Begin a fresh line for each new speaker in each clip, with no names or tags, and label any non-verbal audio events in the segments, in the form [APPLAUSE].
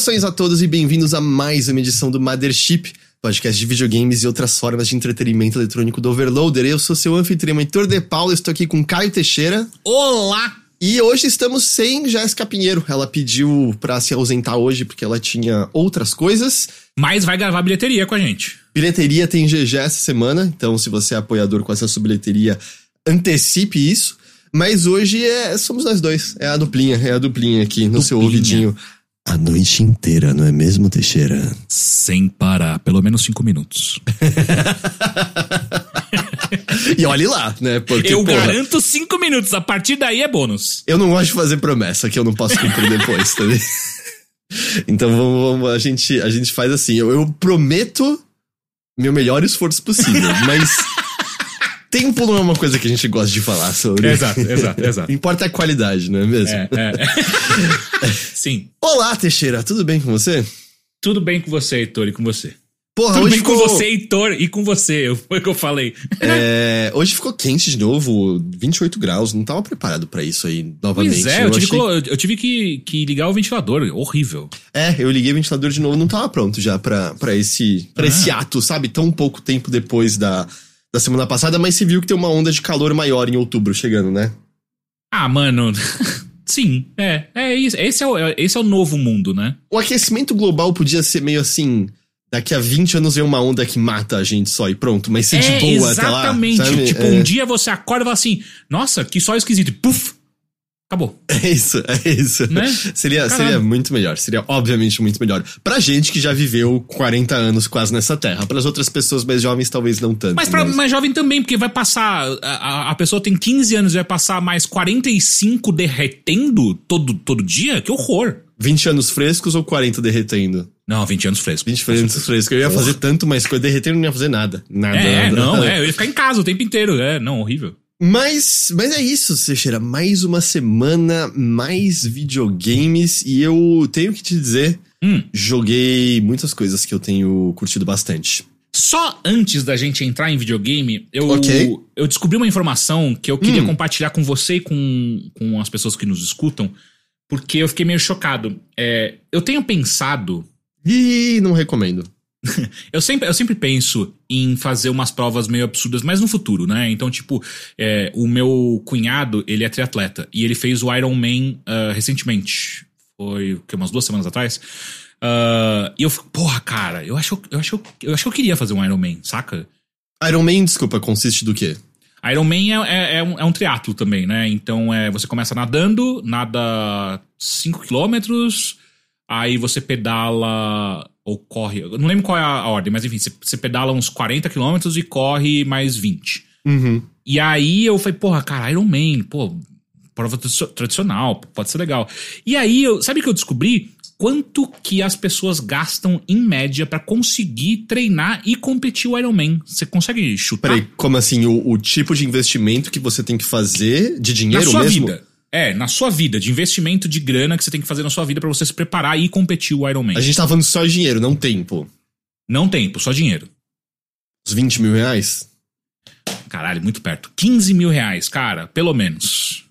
Saudações a todos e bem-vindos a mais uma edição do Mothership, podcast de videogames e outras formas de entretenimento eletrônico do Overloader. Eu sou seu anfitrião Heitor De Paulo, estou aqui com Caio Teixeira.
Olá!
E hoje estamos sem Jéssica Pinheiro. Ela pediu pra se ausentar hoje porque ela tinha outras coisas.
Mas vai gravar bilheteria com a gente.
Bilheteria tem GG essa semana, então se você é apoiador com acesso à bilheteria, antecipe isso. Mas hoje é, somos nós dois. É a duplinha, é a duplinha aqui no
Duplinha.
seu ouvidinho. A noite inteira, não é mesmo, Teixeira?
Sem parar, pelo menos cinco minutos. [LAUGHS]
E olhe lá, né? Porque,
Eu
porra,
garanto cinco minutos, a partir daí é bônus.
eu não gosto de fazer promessa que eu não posso cumprir [LAUGHS] depois, tá vendo? Então vamos, vamos- a, gente, a gente faz assim. Eu, eu prometo meu melhor esforço possível, mas tempo não é uma coisa que a gente gosta de falar sobre.
Exato, exato, exato. [LAUGHS]
Importa a qualidade, não é mesmo?
É, é. [LAUGHS] Sim.
Olá, Teixeira, tudo bem com você?
Tudo bem com você, Heitor, e com você.
Porra,
Tudo
hoje
bem com
ficou,
você, Heitor, e com você. eu- Foi o que eu falei.
é, hoje ficou quente de novo, 28 graus. Não tava preparado pra isso aí novamente.
Pois é, eu tive,
achei-
que eu tive que, que ligar o ventilador. Horrível.
É, eu liguei o ventilador de novo, não tava pronto já pra, pra, esse, pra
Ah.
esse ato, sabe? Tão pouco tempo depois da, da semana passada, mas você viu que tem uma onda de calor maior em outubro chegando, né?
Ah, mano. [LAUGHS] Sim, é. É isso. Esse é, o, esse é o novo mundo, né?
O aquecimento global podia ser meio assim. Daqui a 20 anos vem uma onda que mata a gente só e pronto, mas ser
é,
de boa até lá.
exatamente. Tipo,
é,
um dia você acorda e fala assim, nossa, que sol esquisito. E puf! Acabou.
é isso, é isso.
Né?
Seria, seria muito melhor. Seria obviamente muito melhor. Pra gente que já viveu 40 anos quase nessa terra. Para as outras pessoas mais jovens, talvez não tanto.
Mas pra mais jovem também, porque vai passar. A, a- pessoa tem 15 anos e vai passar mais 45 derretendo todo, todo dia? Que horror!
20 anos frescos ou 40 derretendo?
Não, 20 anos fresco.
20 anos frescos. Eu ia fazer tanto mais coisa. Derretendo não ia fazer nada. Nada.
É,
nada.
não, [LAUGHS] é. Eu ia ficar em casa o tempo inteiro. É, não, horrível.
Mas, mas é isso, Teixeira. Mais uma semana, mais videogames. E eu tenho que te dizer,
Hum.
joguei muitas coisas que eu tenho curtido bastante.
Só antes da gente entrar em videogame, eu,
Ok.
eu descobri uma informação que eu queria
Hum.
compartilhar com você e com, com as pessoas que nos escutam, porque eu fiquei meio chocado. É, eu tenho pensado.
E não recomendo. [LAUGHS]
Eu sempre, eu sempre penso em fazer umas provas meio absurdas, mas no futuro, né? Então, tipo, é, o meu cunhado, ele é triatleta, e ele fez o Iron Man ah, recentemente. Foi o que, umas duas semanas atrás. Ah, e eu fico, porra, cara, eu acho, eu, acho, eu acho que eu queria fazer um Iron Man, saca?
Iron Man, desculpa, consiste do quê?
Iron Man é, é, é um, é um triatlo também, né? Então é, você começa nadando, nada 5 quilômetros, aí você pedala ou corre. Não lembro qual é a, ordem, mas enfim, você, você pedala uns 40 quilômetros e corre mais 20.
Uhum.
E aí eu falei, porra, cara, Iron Man, pô, prova tradicio- tradicional, pode ser legal. E aí, eu, sabe o que eu descobri? Quanto que as pessoas gastam em média pra conseguir treinar e competir o Iron Man? Você consegue chutar?
Peraí, como assim? O, o tipo de investimento que você tem que fazer de
na
dinheiro
sua
mesmo?
vida. É, na sua vida, de investimento de grana que você tem que fazer na sua vida pra você se preparar e competir o Iron Man.
A gente tá falando só de dinheiro, não tempo.
Não tempo, só dinheiro.
Uns 20 mil reais?
Caralho, muito perto. 15 mil reais, cara, pelo menos.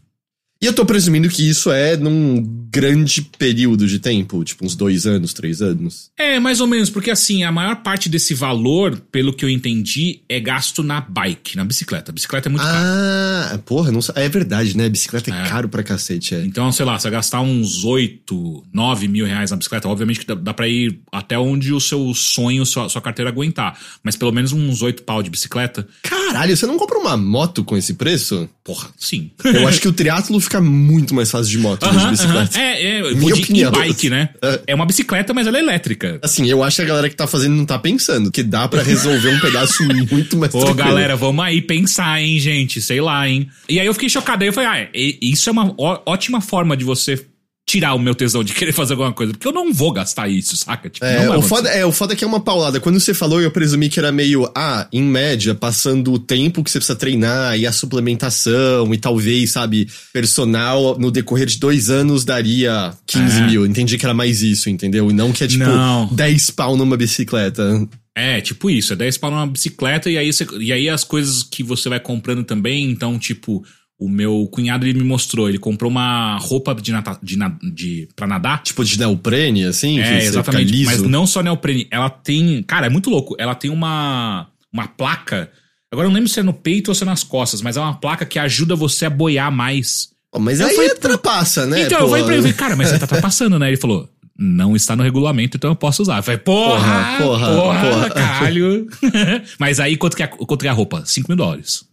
E eu tô presumindo que isso é num grande período de tempo, tipo uns dois anos, três anos.
É, mais ou menos, porque assim, a maior parte desse valor, pelo que eu entendi, é gasto na bike, na bicicleta. A bicicleta é muito cara.
Ah, porra, não é verdade, né? Bicicleta é,
É.
caro pra cacete, é.
Então, sei lá, você vai gastar uns 8, 9 mil reais na bicicleta, obviamente que dá, dá pra ir até onde o seu sonho, sua, sua carteira aguentar. Mas pelo menos uns 8 pau de bicicleta.
Caralho, você não compra uma moto com esse preço?
Porra, sim.
Eu acho que o triatlo fica muito mais fácil de moto do que de
Aham,
bicicleta.
aham. É, é,
Minha
de
opinião.
e-bike, né?
É.
É uma bicicleta, mas ela é elétrica.
Assim, eu acho que a galera que tá fazendo não tá pensando, que dá pra resolver um pedaço [LAUGHS] muito mais
Ô,
tranquilo.
galera, vamos aí pensar, hein, gente? Sei lá, hein? E aí eu fiquei chocado. Aí eu falei, ah, e- isso é uma ótima forma de você tirar o meu tesão de querer fazer alguma coisa. Porque eu não vou gastar isso, saca? Tipo,
É, o foda, é, o foda é que é uma paulada. Quando você falou, eu presumi que era meio, ah, em média, passando o tempo que você precisa treinar e a suplementação e talvez, sabe, personal, no decorrer de dois anos daria 15
É.
mil. Entendi que era mais isso, entendeu? E não que é tipo
Não.
10 pau numa bicicleta.
É, tipo isso. É 10 pau numa bicicleta e aí, você- e aí as coisas que você vai comprando também. Então, tipo, O meu cunhado ele me mostrou, ele comprou uma roupa de, nata, de, de pra nadar.
Tipo de neoprene, assim?
É, exatamente. Mas não só neoprene. Ela tem. Cara, é muito louco. Ela tem uma, uma placa. Agora eu não lembro se é no peito ou se é nas costas, mas é uma placa que ajuda você a boiar mais.
mas eu aí falei, ultrapassa, né?
Então, pô? eu falei pra ele, cara, mas você tá ultrapassando, né? Ele falou, não está no regulamento, então eu posso usar. Eu falei, porra, porra, porra, porra, porra. caralho. [LAUGHS] mas aí, quanto que, é, quanto que é a roupa? 5 mil dólares.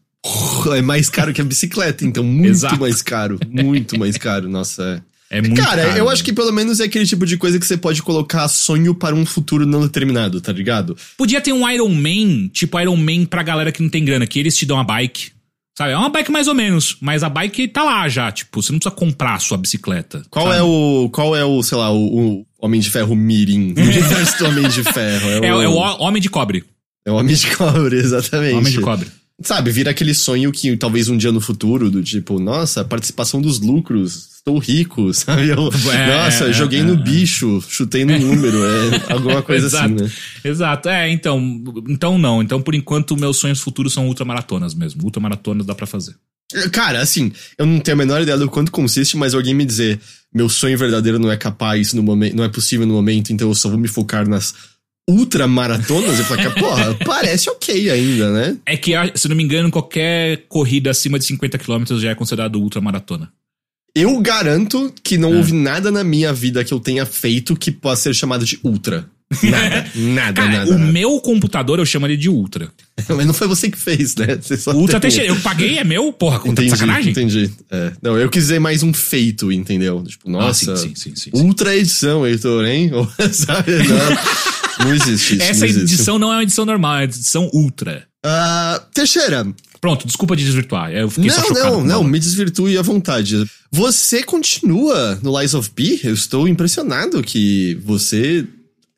É mais caro que a bicicleta, então muito Exato. mais caro. Muito mais caro, nossa.
É, é muito
Cara,
caro,
eu acho que pelo menos é aquele tipo de coisa que você pode colocar sonho para um futuro não determinado, tá ligado?
Podia ter um Iron Man, tipo Iron Man pra galera que não tem grana, que eles te dão a bike. Sabe, é uma bike mais ou menos, mas a bike tá lá já, tipo, você não precisa comprar a sua bicicleta.
Qual
sabe?
é o, qual é o, sei lá, o, o Homem de Ferro Mirim? [LAUGHS] O universo do Homem de Ferro.
É, é, o... é o Homem de Cobre.
É o Homem de Cobre, [LAUGHS] exatamente.
Homem de Cobre.
Sabe, vira aquele sonho que talvez um dia no futuro, do tipo, nossa, participação dos lucros, estou rico, [LAUGHS] sabe? Eu, é, nossa, é, joguei é, no é. bicho, chutei no número, é alguma [LAUGHS] coisa assim, né?
Exato, é, então, então não. Então, por enquanto, meus sonhos futuros são ultramaratonas mesmo. Ultramaratonas dá para fazer.
Cara, assim, eu não tenho a menor ideia do quanto consiste, mas alguém me dizer, meu sonho verdadeiro não é capaz no momento, não é possível no momento, então eu só vou me focar nas ultramaratonas, eu falei, porra, [LAUGHS] parece ok ainda, né?
É que, se não me engano, qualquer corrida acima de 50 km já é considerado ultramaratona.
Eu garanto que não é. houve nada na minha vida que eu tenha feito que possa ser chamado de ultra. Nada, [LAUGHS] nada,
Cara,
nada.
O
nada.
meu computador eu chamo ele de Ultra. [LAUGHS]
Mas não foi você que fez, né? Você
só Ultra tem... Eu paguei, é meu? Porra, conta
entendi,
sacanagem?
Entendi. É. Não, eu quis dizer mais um feito, entendeu? Tipo, nossa. Ah, sim, sim, sim, sim, Ultra edição, Heitor, hein? Sabe? Não. Não existe isso.
Essa
não existe.
edição não é uma edição normal, é uma edição ultra.
Uh, Teixeira.
Pronto, desculpa de desvirtuar. Eu fiquei
não,
só chocado.
Não, não, me desvirtue à vontade. Você continua no Lies of P? Eu estou impressionado que você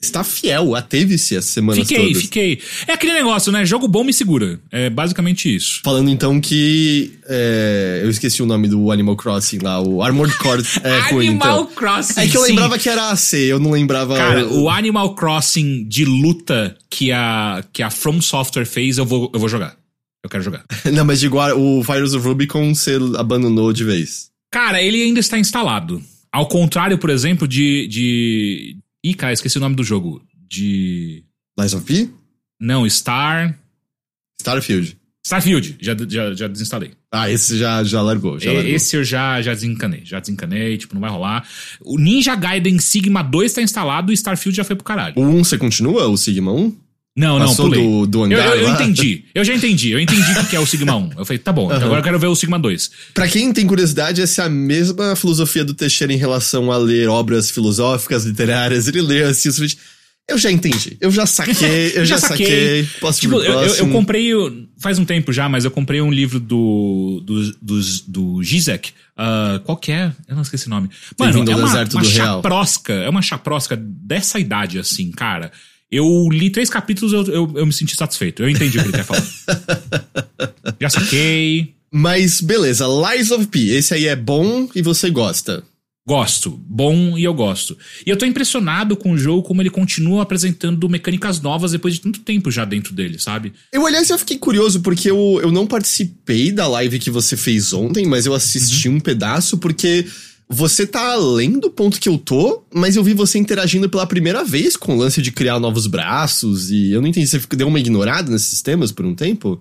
está fiel, ateve-se as semanas
fiquei,
todas.
Fiquei, fiquei. É aquele negócio, né? Jogo bom me segura. É basicamente isso.
Falando então que. É, eu esqueci o nome do Animal Crossing lá, o Armored Core [LAUGHS] é ruim.
Animal
então.
Crossing.
É que eu lembrava sim. que era AC, eu não lembrava.
Cara, o Animal Crossing de luta que a, que a From Software fez, eu vou, eu vou jogar. Eu quero jogar. [LAUGHS]
não, mas igual, o Fires of Rubicon você abandonou de vez.
Cara, ele ainda está instalado. Ao contrário, por exemplo, de, de, Ih, cara, esqueci o nome do jogo. De.
Lies of P?
Não, Star.
Starfield.
Starfield, já, já, já desinstalei.
Ah, esse já, já largou, já largou.
Esse eu já, já desencanei, já desencanei, tipo, não vai rolar. O Ninja Gaiden Sigma 2 tá instalado e Starfield já foi pro caralho.
O 1 você continua, o Sigma 1?
Não,
Passou
não, pulei.
Do, do hangar
eu, eu, eu entendi. Eu já entendi. Eu entendi o que é o Sigma 1. Eu falei, tá bom, uhum. então agora eu quero ver o Sigma 2.
Pra quem tem curiosidade, essa é a mesma filosofia do Teixeira em relação a ler obras filosóficas, literárias. Ele lê assim, o eu já entendi. Eu já saquei, [LAUGHS] eu já, já saquei. saquei. Posso
tipo, eu, eu, eu, comprei, faz um tempo já, mas eu comprei um livro do, do, do, do Zizek. Uh, qual que é? Eu não esqueci o nome. Mano, é uma, uma chaprosca. É uma chaprosca dessa idade, assim, cara. Eu li três capítulos eu, eu, eu me senti satisfeito. Eu entendi o que ele quer falar. [LAUGHS] Já saquei.
Mas beleza, Lies of P, esse aí é bom e você gosta.
Gosto, bom e eu gosto. E eu tô impressionado com o jogo, como ele continua apresentando mecânicas novas depois de tanto tempo já dentro dele, sabe?
Eu, aliás, eu fiquei curioso porque eu, eu não participei da live que você fez ontem, mas eu assisti uhum. um pedaço porque você tá além do ponto que eu tô, mas eu vi você interagindo pela primeira vez com o lance de criar novos braços e eu não entendi, você deu uma ignorada nesses sistemas por um tempo?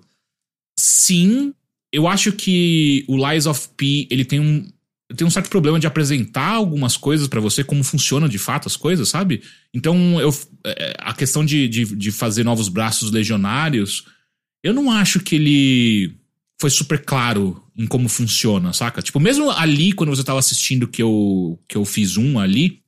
Sim, eu acho que o Lies of P, ele tem um tem um certo problema de apresentar algumas coisas para você, como funcionam de fato as coisas, sabe? Então, eu, é, a questão de, de, de fazer novos braços legionários, eu não acho que ele foi super claro em como funciona, saca? Tipo, mesmo ali, quando você tava assistindo que eu, que eu fiz um ali,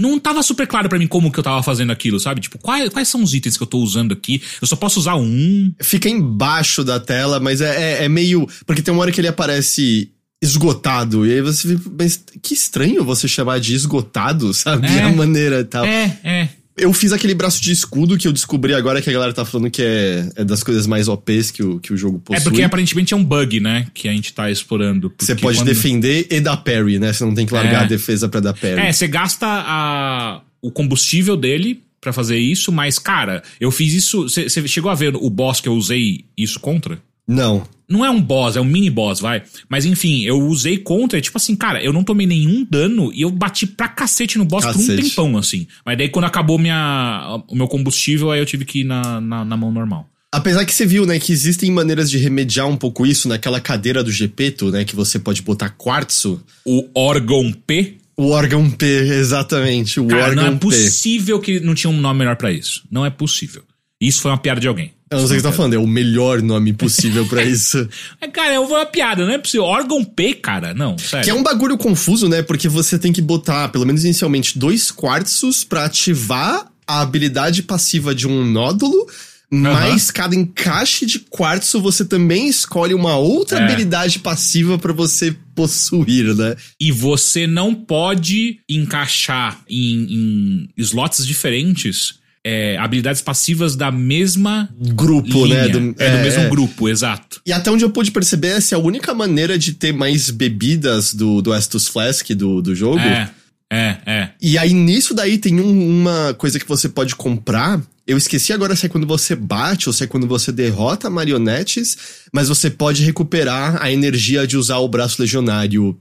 não tava super claro para mim como que eu tava fazendo aquilo, sabe? Tipo, quais, quais são os itens que eu tô usando aqui? Eu só posso usar um.
Fica embaixo da tela, mas é, é, é meio. Porque tem uma hora que ele aparece esgotado. E aí você fica. Mas que estranho você chamar de esgotado, sabe? É, a maneira e tal.
É, é.
Eu fiz aquele braço de escudo que eu descobri agora que a galera tá falando que é, é das coisas mais OPs que o, que o jogo possui.
É porque aparentemente é um bug, né? Que a gente tá explorando.
Você pode quando... defender e dar parry, né? Você não tem que largar é. a defesa pra dar parry.
É, você gasta a, o combustível dele para fazer isso, mas, cara, eu fiz isso. Você chegou a ver o boss que eu usei isso contra?
Não.
Não é um boss, é um mini boss, vai. Mas enfim, eu usei contra, tipo assim, cara, eu não tomei nenhum dano e eu bati pra cacete no boss
Cacete.
por um tempão, assim. Mas daí quando acabou minha, o meu combustível, aí eu tive que ir na, na, na mão normal.
Apesar que você viu, né, que existem maneiras de remediar um pouco isso naquela cadeira do Gepeto, né, que você pode botar quartzo.
O órgão P,
O órgão P, exatamente, o
cara, não
órgão
é
P.
possível que não tinha um nome melhor pra isso. Não é possível. Isso foi uma piada de alguém.
Eu não sei o que você tá falando, é o melhor nome possível pra [LAUGHS] isso.
É, cara, é uma piada, não é possível. Órgão P, cara, não, sério.
Que é um bagulho confuso, né? Porque você tem que botar, pelo menos inicialmente, dois quartzos pra ativar a habilidade passiva de um nódulo. Mas cada encaixe de quartzo você também escolhe uma outra
É.
habilidade passiva pra você possuir, né?
E você não pode encaixar em, em slots diferentes é, habilidades passivas da mesma
Grupo,
linha.
né? Do-
é, do
é,
mesmo
é.
grupo, exato.
E até onde eu pude perceber, essa é a única maneira de ter mais bebidas do, do Estus Flask do, do jogo.
É, é, é.
E aí, nisso daí, tem um- uma coisa que você pode comprar. Eu esqueci agora se é quando você bate ou se é quando você derrota marionetes, mas você pode recuperar a energia de usar o braço legionário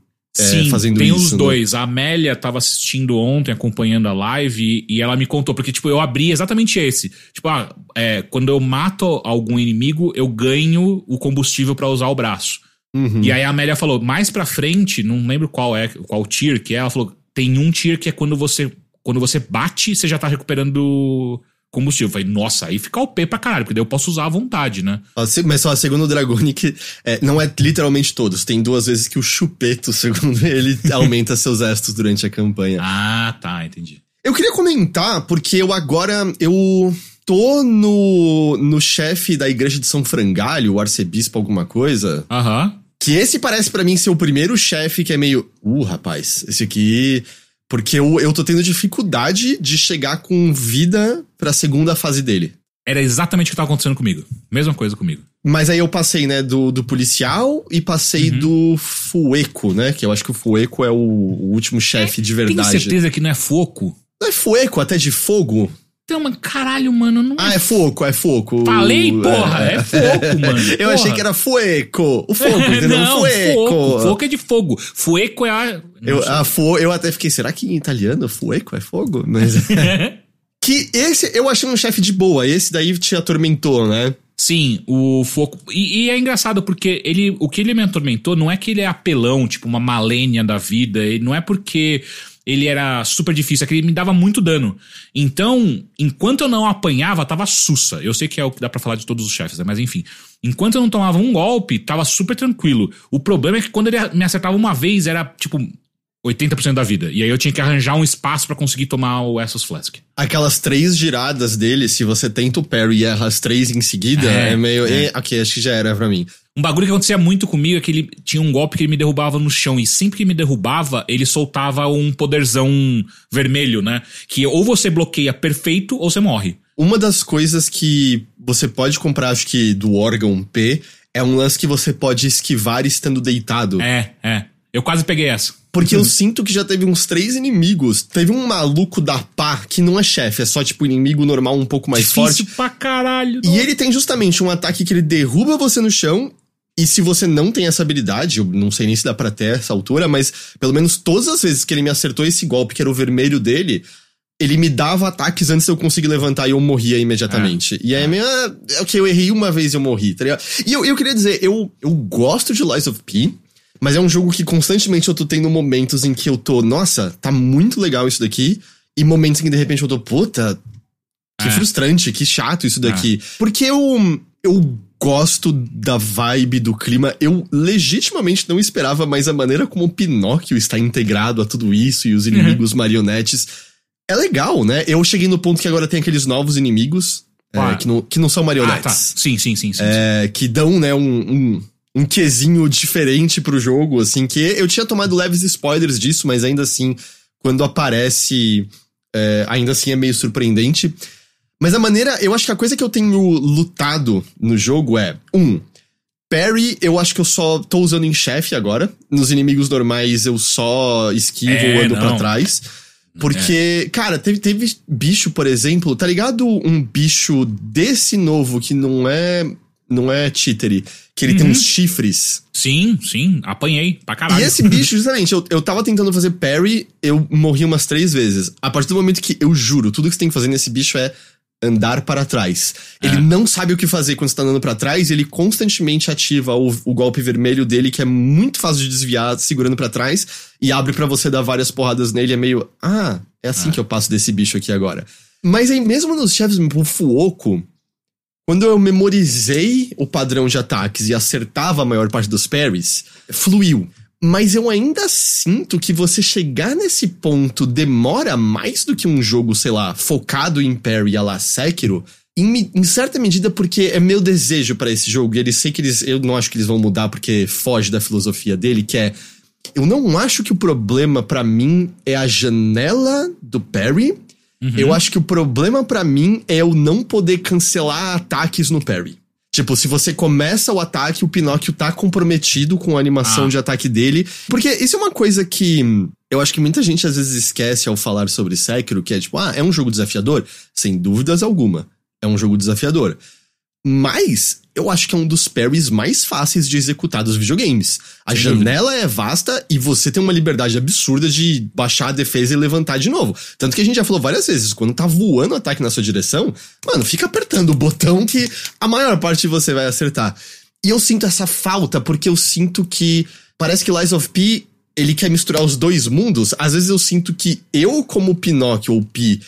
Sim,
fazendo
tem
isso.
os
né?
dois. A Amélia tava assistindo ontem, acompanhando a live, e, e ela me contou, porque, tipo, eu abri exatamente esse. Tipo, ah, é, quando eu mato algum inimigo, eu ganho o combustível pra usar o braço.
Uhum.
E aí a Amélia falou, mais pra frente, não lembro qual é, qual tier que é, ela falou, tem um tier que é quando você, quando você bate, você já tá recuperando combustível. Eu falei, nossa, aí fica o P pra caralho, porque daí eu posso usar à vontade, né?
Mas só segundo o Dragonic, é, não é literalmente todos. Tem duas vezes que o chupeto, [LAUGHS] segundo ele, aumenta seus estos durante a campanha.
Ah, tá, entendi.
Eu queria comentar, porque eu agora. Eu tô no, no chefe da igreja de São Frangalho, o arcebispo, alguma coisa.
Aham.
Que esse parece pra mim ser o primeiro chefe que é meio. Uh, rapaz, esse aqui. Porque eu, eu tô tendo dificuldade de chegar com vida pra segunda fase dele.
Era exatamente o que tava acontecendo comigo. Mesma coisa comigo.
Mas aí eu passei, né, do, do policial e passei
Uhum.
do Fueco, né? Que eu acho que o Fueco é o, o último chefe de
Tem
verdade.
certeza que não é foco?
Não é Fueco, até de fogo?
Então, caralho, mano, não
Ah, é foco, é foco.
Falei, porra, é, foco, mano. [LAUGHS]
Eu
porra.
achei que era Fueco. O fogo, [LAUGHS] entendeu?
não,
fueco.
foco. Foco é de fogo. Fueco é a...
Eu, a fo, eu até fiquei, será que em italiano fueco é fogo? Mas. [LAUGHS] que esse eu achei um chefe de boa, esse daí te atormentou, né?
Sim, o foco. E, e é engraçado porque ele, o que ele me atormentou não é que ele é apelão, tipo uma malênia da vida, ele não é porque ele era super difícil, é que ele me dava muito dano. Então, enquanto eu não apanhava, tava sussa. Eu sei que é o que dá pra falar de todos os chefes, né? mas enfim. Enquanto eu não tomava um golpe, tava super tranquilo. O problema é que quando ele me acertava uma vez, era tipo 80% da vida. E aí eu tinha que arranjar um espaço pra conseguir tomar o Essos Flask.
Aquelas três giradas dele, se você tenta o parry e erra as três em seguida, é,
É,
meio.
é.
eh, ok, acho que já era pra mim.
Um bagulho que acontecia muito comigo é que ele tinha um golpe que ele me derrubava no chão. E sempre que me derrubava, ele soltava um poderzão vermelho, né? Que ou você bloqueia perfeito ou você morre.
Uma das coisas que você pode comprar, acho que do órgão P, é um lance que você pode esquivar estando deitado.
É, é. Eu quase peguei essa.
Porque [LAUGHS] eu sinto que já teve uns três inimigos. Teve um maluco da pá, que não é chefe, é só tipo inimigo normal um pouco mais
Difícil
forte.
pra caralho.
E ele tem justamente um ataque que ele derruba você no chão. E se você não tem essa habilidade, eu não sei nem se dá pra ter essa altura, mas pelo menos todas as vezes que ele me acertou esse golpe, que era o vermelho dele, ele me dava ataques antes de eu conseguir levantar e eu morria imediatamente. E aí, é. meio, ah, ok, eu errei uma vez e eu morri, tá ligado? E eu, eu queria dizer, eu, eu gosto de Lies of P, mas é um jogo que constantemente eu tô tendo momentos em que eu tô, nossa, tá muito legal isso daqui, e momentos em que de repente eu tô, puta, que
É.
frustrante, que chato isso daqui. Porque eu, eu gosto da vibe do clima. Eu legitimamente não esperava mais a maneira como o Pinóquio está integrado a tudo isso e os inimigos marionetes. É legal, né? Eu cheguei no ponto que agora tem aqueles novos inimigos é, que, não, que não são
Ah, tá.
marionetes.
Sim, sim, sim, sim.
É, que dão, né, um, um, um quesinho diferente pro jogo, assim, que eu tinha tomado leves spoilers disso, mas ainda assim, quando aparece, é, ainda assim é meio surpreendente. Mas a maneira, eu acho que a coisa que eu tenho lutado no jogo é, um, parry, eu acho que eu só tô usando em chefe agora. Nos inimigos normais eu só esquivo
É,
ou ando pra
não.
trás. Porque, cara, teve, teve bicho, por exemplo, tá ligado? Um bicho desse novo que não é não é cheatery, que ele tem uns chifres.
Sim, sim, apanhei pra caralho.
E esse bicho, [LAUGHS] justamente, eu, eu tava tentando fazer parry, eu morri umas três vezes. A partir do momento que eu juro, tudo que você tem que fazer nesse bicho é andar para trás. Ele
É.
não sabe o que fazer quando você tá andando para trás, e ele constantemente ativa o, o golpe vermelho dele, que é muito fácil de desviar segurando para trás, e abre pra você dar várias porradas nele. É meio, ah, é assim
É.
que eu passo desse bicho aqui agora. Mas aí, mesmo nos chefes, o Fuoco, quando eu memorizei o padrão de ataques e acertava a maior parte dos parries, fluiu. Mas eu ainda sinto que você chegar nesse ponto demora mais do que um jogo, sei lá, focado em parry a la Sekiro. Em, em certa medida, porque é meu desejo pra esse jogo. E eles sei que eles. Eu não acho que eles vão mudar porque foge da filosofia dele, que é. Eu não acho que o problema pra mim é a janela do parry. Eu acho que o problema pra mim é eu não poder cancelar ataques no parry. Tipo, se você começa o ataque, o Pinóquio tá comprometido com a animação
Ah.
de ataque dele. Porque isso é uma coisa que eu acho que muita gente às vezes esquece ao falar sobre Sekiro, que é tipo, ah, é um jogo desafiador? Sem dúvidas alguma. É um jogo desafiador. Mas eu acho que é um dos parries mais fáceis de executar dos videogames. A
Sem
janela é vasta e você tem uma liberdade absurda de baixar a defesa e levantar de novo. Tanto que a gente já falou várias vezes, quando tá voando o ataque na sua direção, mano, fica apertando o botão que a maior parte de você vai acertar. E eu sinto essa falta, porque eu sinto que parece que Lies of P, ele quer misturar os dois mundos. Às vezes eu sinto que eu, como Pinóquio ou Pi,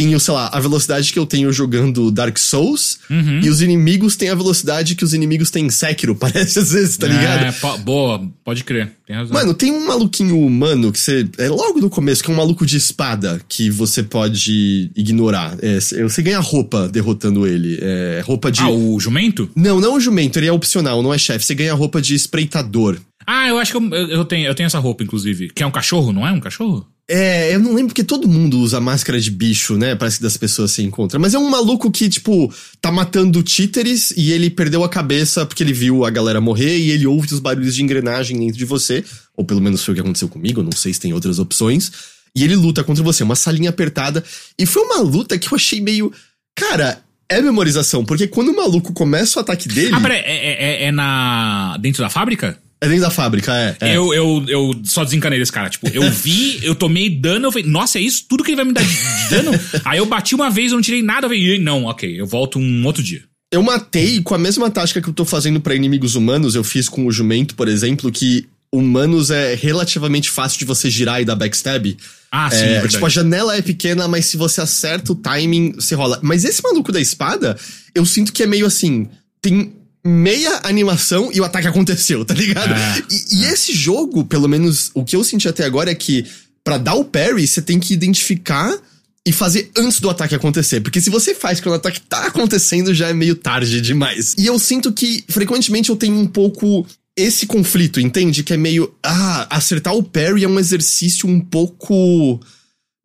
tenho, sei lá, a velocidade que eu tenho jogando Dark Souls,
Uhum.
e os inimigos têm a velocidade que os inimigos têm em Sekiro, [LAUGHS] parece às vezes, tá ligado?
É, po- boa, pode crer, tem razão.
Mano, tem um maluquinho humano que você. É logo no começo, que é um maluco de espada que você pode ignorar. É, você ganha roupa derrotando ele. É roupa de.
Ah, o jumento?
Não, não o jumento, ele é opcional, não é chefe. Você ganha roupa de espreitador.
Ah, eu acho que eu, eu- eu tenho, eu tenho essa roupa, inclusive. Que é um cachorro, não é um cachorro?
É, eu não lembro porque todo mundo usa máscara de bicho, né? Parece que das pessoas se encontram. Mas é um maluco que, tipo, tá matando títeres e ele perdeu a cabeça porque ele viu a galera morrer e ele ouve os barulhos de engrenagem dentro de você. Ou pelo menos foi o que aconteceu comigo, não sei se tem outras opções. E ele luta contra você, uma salinha apertada. E foi uma luta que eu achei meio. Cara, é memorização, porque quando o maluco começa o ataque dele.
Ah, peraí, é, é, é na. dentro da fábrica?
É dentro da fábrica, é. é.
Eu, eu, eu só desencanei desse cara. Tipo, eu vi, [LAUGHS] eu tomei dano, eu falei, nossa, é isso? Tudo que ele vai me dar de dano? [LAUGHS] Aí eu bati uma vez, eu não tirei nada, eu falei, não, ok, eu volto um outro dia.
Eu matei com a mesma tática que eu tô fazendo pra inimigos humanos, eu fiz com o jumento, por exemplo, que humanos é relativamente fácil de você girar e dar backstab.
Ah, sim, é,
É,
verdade.
tipo, a janela é pequena, mas se você acerta o timing, você rola. Mas esse maluco da espada, eu sinto que é meio assim. Tem meia animação e o ataque aconteceu, tá ligado?
É,
e, e esse jogo, pelo menos o que eu senti até agora é que pra dar o parry, você tem que identificar e fazer antes do ataque acontecer. Porque se você faz quando o ataque tá acontecendo, já é meio tarde demais. E eu sinto que, frequentemente, eu tenho um pouco esse conflito, entende? Que é meio. Ah, acertar o parry é um exercício um pouco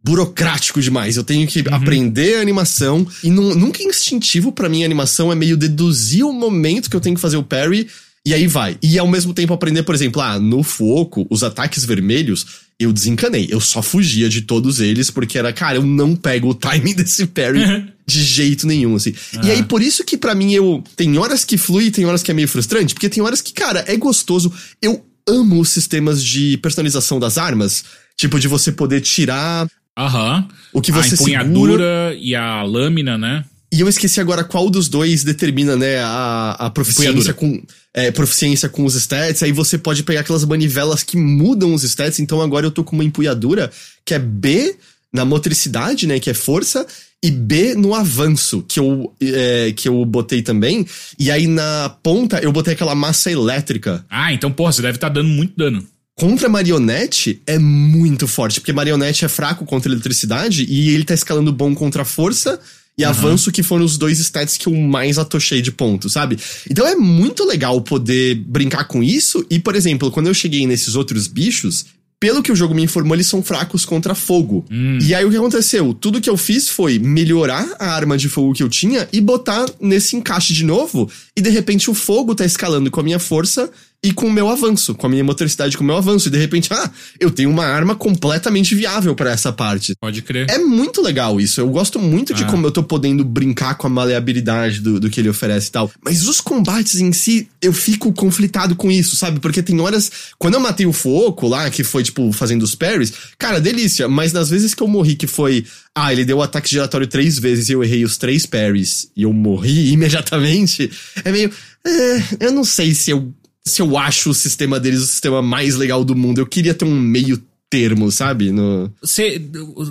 burocrático demais. Eu tenho que aprender a animação. E nu- nunca é instintivo pra mim a animação é meio deduzir o momento que eu tenho que fazer o parry. E aí vai. E ao mesmo tempo aprender, por exemplo, ah, no Fuoco, os ataques vermelhos, eu desencanei. Eu só fugia de todos eles, porque era, cara, eu não pego o timing [LAUGHS] desse parry [LAUGHS] de jeito nenhum, assim. E aí, por isso que pra mim eu. Tem horas que flui, tem horas que é meio frustrante, porque tem horas que, cara, é gostoso. Eu amo os sistemas de personalização das armas. Tipo, de você poder tirar
Aham.
o que
a
você segura.
empunhadura e a lâmina, né?
E eu esqueci agora qual dos dois determina, né, a, a proficiência com, é, proficiência com os stats. Aí você pode pegar aquelas manivelas que mudam os stats. Então agora eu tô com uma empunhadura que é B na motricidade, né, que é força, e B no avanço, que eu, é, que eu botei também. E aí na ponta eu botei aquela massa elétrica.
Ah, então, porra, você deve estar dando muito dano.
Contra marionete é muito forte, porque marionete é fraco contra eletricidade e ele tá escalando bom contra força e avanço, que foram os dois stats que eu mais atochei de ponto, sabe? Então é muito legal poder brincar com isso. E, por exemplo, quando eu cheguei nesses outros bichos, pelo que o jogo me informou, eles são fracos contra fogo. E aí o que aconteceu? Tudo que eu fiz foi melhorar a arma de fogo que eu tinha e botar nesse encaixe de novo. E de repente o fogo tá escalando com a minha força e com o meu avanço, com a minha motoricidade, com o meu avanço. E de repente, ah, eu tenho uma arma completamente viável para essa parte.
Pode crer.
É muito legal isso. Eu gosto muito de
Ah.
como eu tô podendo brincar com a maleabilidade do, do que ele oferece e tal. Mas os combates em si, eu fico conflitado com isso, sabe? Porque tem horas. Quando eu matei o Foco lá, que foi, tipo, fazendo os parries, cara, delícia. Mas nas vezes que eu morri, que foi. Ah, ele deu o ataque giratório três vezes e eu errei os três parries e eu morri [LAUGHS] imediatamente. É meio. é, eu não sei se eu. Se eu acho o sistema deles o sistema mais legal do mundo. Eu queria ter um meio termo, sabe? No...
Você,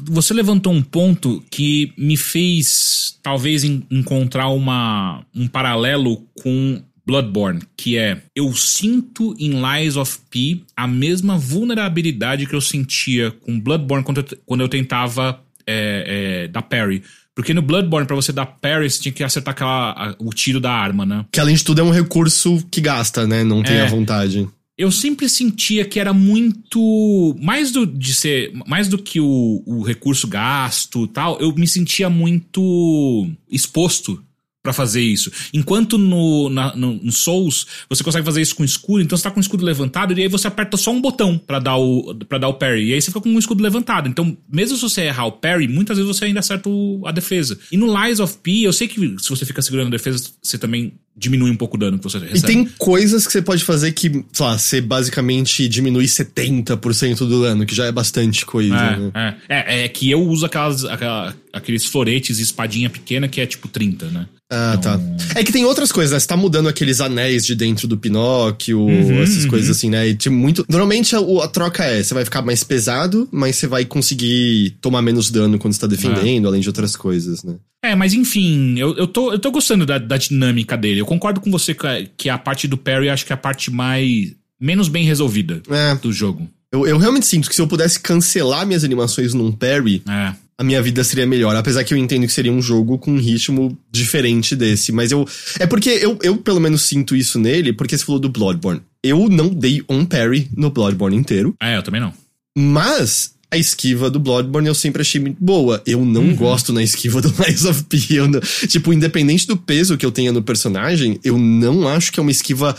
você levantou um ponto que me fez talvez en- encontrar uma, um paralelo com Bloodborne, que é eu sinto em Lies of P a mesma vulnerabilidade que eu sentia com Bloodborne quando eu, quando eu tentava é, é, dar parry. Porque no Bloodborne, pra você dar parry, você tinha que acertar aquela, a- o tiro da arma, né?
Que além de tudo é um recurso que gasta, né? Não tem
É.
a vontade.
eu sempre sentia que era muito mais do de ser mais do que o, o recurso gasto e tal eu me sentia muito exposto pra fazer isso. Enquanto no, na- no, no Souls você consegue fazer isso com escudo então você tá com o escudo levantado e aí você aperta só um botão pra dar o para dar o parry. E aí você fica com o escudo levantado. Então mesmo se você errar o parry muitas vezes você ainda acerta o- a defesa. E no Lies of P eu sei que se você fica segurando a defesa você também diminui um pouco o dano que você recebe
E tem coisas que você pode fazer que, sei lá, você basicamente diminui 70% do dano, que já é bastante coisa, né?
É, é, é, é que eu uso aquelas, aquela- aqueles floretes e espadinha pequena que é tipo 30, né?
Ah, tá. É que tem outras coisas, né? Você tá mudando aqueles anéis de dentro do Pinóquio,
Uhum,
essas
uhum.
coisas assim, né? E tem muito. Normalmente a, a troca é: você vai ficar mais pesado, mas você vai conseguir tomar menos dano quando você tá defendendo, além de outras coisas, né?
É, mas enfim, eu, eu, tô, eu tô gostando da, da dinâmica dele. Eu concordo com você que a- que a parte do parry acho que é a parte mais. menos bem resolvida
É.
do jogo.
Eu, eu realmente sinto que se eu pudesse cancelar minhas animações num parry,
É.
a minha vida seria melhor. Apesar que eu entendo que seria um jogo com um ritmo diferente desse. Mas eu. É porque eu, eu pelo menos sinto isso nele, porque você falou do Bloodborne. Eu não dei um parry no Bloodborne inteiro.
É, eu também não.
Mas a esquiva do Bloodborne eu sempre achei muito boa. Eu não
Uhum.
gosto na esquiva do [LAUGHS] Lies of P. Não- tipo, independente do peso que eu tenha no personagem, eu não acho que é uma esquiva.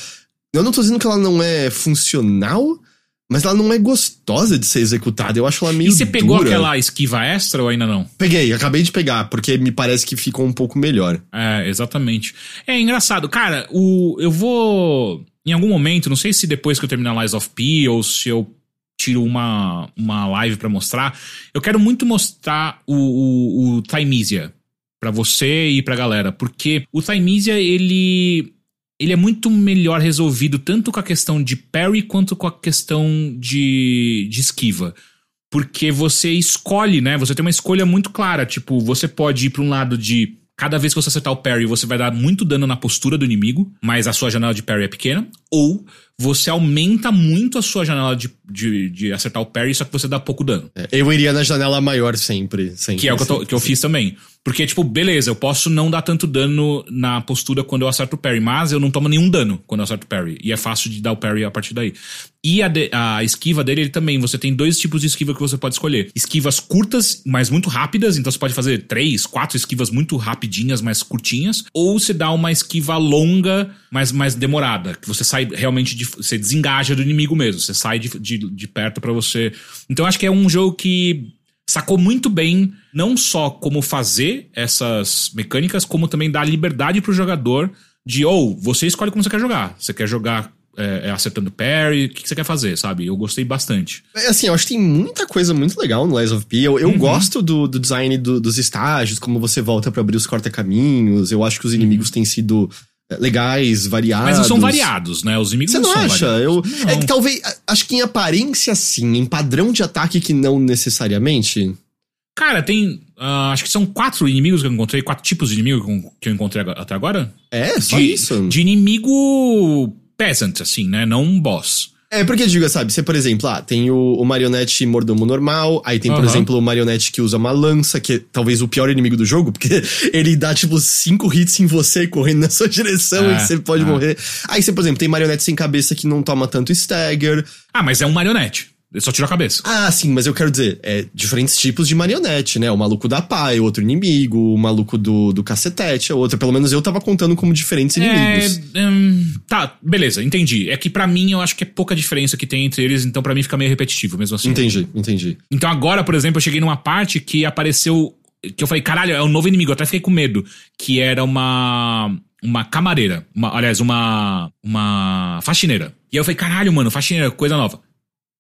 Eu não tô dizendo que ela não é funcional, mas ela não é gostosa de ser executada. Eu acho ela meio.
E você pegou
dura.
aquela esquiva extra ou ainda não?
Peguei, acabei de pegar, porque me parece que ficou um pouco melhor.
É, exatamente. É engraçado. Cara, o, eu vou. Em algum momento, não sei se depois que eu terminar Lies of P ou se eu tiro uma, uma live pra mostrar, eu quero muito mostrar o, o, o pra você e pra galera. Porque o Timeisia, ele. Ele é muito melhor resolvido tanto com a questão de parry quanto com a questão de, de esquiva. Porque você escolhe, né? Você tem uma escolha muito clara. Tipo, você pode ir pra um lado de. Cada vez que você acertar o parry, você vai dar muito dano na postura do inimigo, mas a sua janela de parry é pequena. Ou você aumenta muito a sua janela de, de, de acertar o parry, só que você dá pouco dano.
É, Eu iria na janela maior sempre. sempre
Que é o que eu, tô- que eu fiz também. Porque, tipo, beleza, eu posso não dar tanto dano na postura quando eu acerto o parry, mas eu não tomo nenhum dano quando eu acerto o parry. E é fácil de dar o parry a partir daí. E a, de- a esquiva dele ele também, você tem dois tipos de esquiva que você pode escolher. Esquivas curtas, mas muito rápidas, então você pode fazer três, quatro esquivas muito rapidinhas, mas curtinhas. Ou você dá uma esquiva longa, mas mais demorada, que você sai realmente de. Você desengaja do inimigo mesmo, você sai de, de, de perto pra você. Então eu acho que é um jogo que sacou muito bem não só como fazer essas mecânicas, como também dar liberdade pro jogador de, ou, você escolhe como você quer jogar. Você quer jogar é, é, acertando parry, o que, que você quer fazer, sabe? Eu gostei bastante.
É, Assim, eu acho que tem muita coisa muito legal no Lies of P. Eu, eu
Uhum.
gosto do, do design do- dos estágios, como você volta pra abrir os corta-caminhos. Eu acho que os inimigos têm sido legais, variados.
Mas são variados, né? Os inimigos
Você não
são
acha?
variados.
Eu, é que talvez. Acho que em aparência sim, em padrão de ataque que não necessariamente.
Cara, tem. ah, acho que são quatro inimigos que eu encontrei, quatro tipos de inimigo que eu- encontrei até agora.
É, só
de,
isso.
de inimigo peasant, assim, né? Não um boss.
É, porque diga, sabe, você, por exemplo, ah, tem o, o marionete mordomo normal, aí tem, por exemplo, o marionete que usa uma lança, que é talvez o pior inimigo do jogo, porque [LAUGHS] ele dá, tipo, cinco hits em você, correndo na sua direção,
É,
e você pode
é.
morrer. Aí você, por exemplo, tem marionete sem cabeça que não toma tanto stagger.
Ah, mas é um marionete. Ele só tirou a cabeça.
Ah, sim, mas eu quero dizer, é diferentes tipos de marionete, né? O maluco da é outro inimigo, o maluco do, do cacetete é outro. Pelo menos eu tava contando como diferentes inimigos.
É, hum, tá, beleza, entendi. É que pra mim eu acho que é pouca diferença que tem entre eles, então pra mim fica meio repetitivo mesmo assim.
Entendi, entendi.
Então agora, por exemplo, eu cheguei numa parte que apareceu. Que eu falei, caralho, é um novo inimigo. Eu até fiquei com medo. Que era uma. Uma camareira. Uma, aliás, uma. Uma faxineira. E aí eu falei, caralho, mano, faxineira, coisa nova.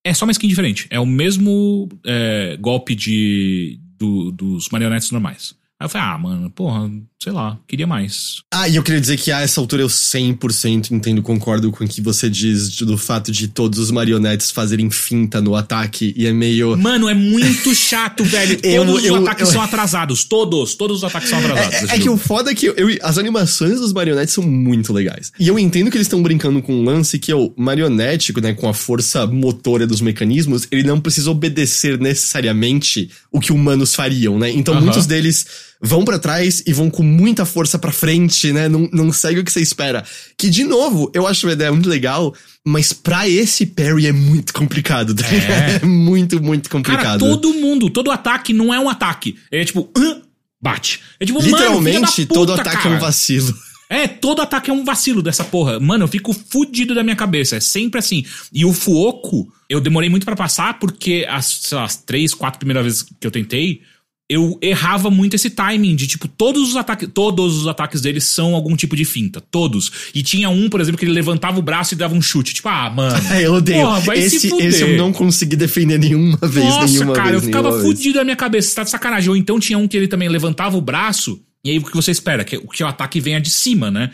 É só uma skin diferente. É o mesmo é, golpe de, do, dos marionetes normais. Aí eu falei, ah, mano, porra, sei lá, queria mais.
Ah, e eu queria dizer que a essa altura eu 100% entendo, concordo com o que você diz do fato de todos os marionetes fazerem finta no ataque e é meio.
Mano, é muito chato, [LAUGHS] velho.
Eu-
Todos
eu-
os ataques
eu-
são atrasados. Todos, todos os ataques são atrasados.
É, é que o foda é que as animações dos marionetes são muito legais. E eu entendo que eles estão brincando com um lance que é o marionético, né, com a força motora dos mecanismos, ele não precisa obedecer necessariamente o que humanos fariam, né? Então
Aham.
muitos deles vão pra trás e vão com muita força pra frente, né? Não, não segue o que você espera. Que, de novo, eu acho uma ideia muito legal, mas pra esse parry é muito complicado, tá?
É. [LAUGHS]
É muito, muito
Cara,
complicado.
todo mundo, todo ataque não é um ataque. É tipo, "Hã?" bate. É tipo, mano,
Literalmente,
filha da
todo
puta,
ataque é
cara.
um vacilo.
É, todo ataque é um vacilo dessa porra. Mano, eu fico fudido da minha cabeça. É sempre assim. E o Fuoco, eu demorei muito pra passar porque as, sei lá, as três, quatro primeiras vezes que eu tentei, eu errava muito esse timing de tipo, todos os ataques, todos os ataques deles são algum tipo de finta. Todos. E tinha um, por exemplo, que ele levantava o braço e dava um chute. Tipo, ah, mano. [LAUGHS]
É, eu odeio.
Porra, vai se
esse,
fuder.
esse eu não consegui defender nenhuma vez,
Nossa,
nenhuma
cara,
vez.
eu ficava fudido da minha cabeça. Você tá de sacanagem. Ou então tinha um que ele também levantava o braço, e aí o que você espera? Que, que o ataque venha de cima, né?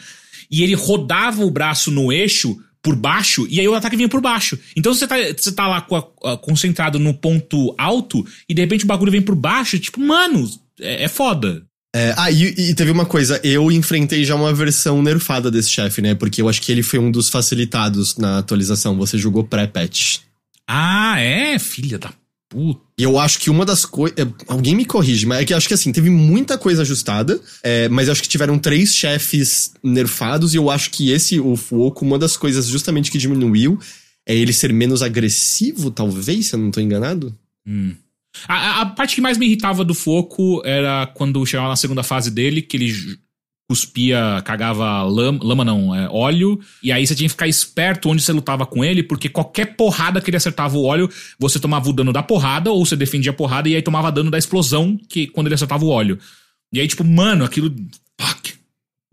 E ele rodava o braço no eixo por baixo, e aí o ataque vinha por baixo. Então você tá, você tá lá a- a- concentrado no ponto alto, e de repente o bagulho vem por baixo, tipo, mano, é, é foda.
É, ah, e, e teve uma coisa, eu enfrentei já uma versão nerfada desse chefe, né? Porque eu acho que ele foi um dos facilitados na atualização. Você jogou pré-patch.
Ah, é? Filha da puta.
E eu acho que uma das coisas. Alguém me corrige, mas é que acho que assim, teve muita coisa ajustada, é, mas acho que tiveram três chefes nerfados, e eu acho que esse, o Fuoco, uma das coisas justamente que diminuiu é ele ser menos agressivo, talvez, se eu não tô enganado.
Hum. A, a- a parte que mais me irritava do Foco era quando chegava na segunda fase dele, que ele cuspia, cagava lama, lama não, é, óleo, e aí você tinha que ficar esperto onde você lutava com ele, porque qualquer porrada que ele acertava o óleo, você tomava o dano da porrada, ou você defendia a porrada, e aí tomava dano da explosão que quando ele acertava o óleo. E aí, tipo, mano, aquilo. Fuck.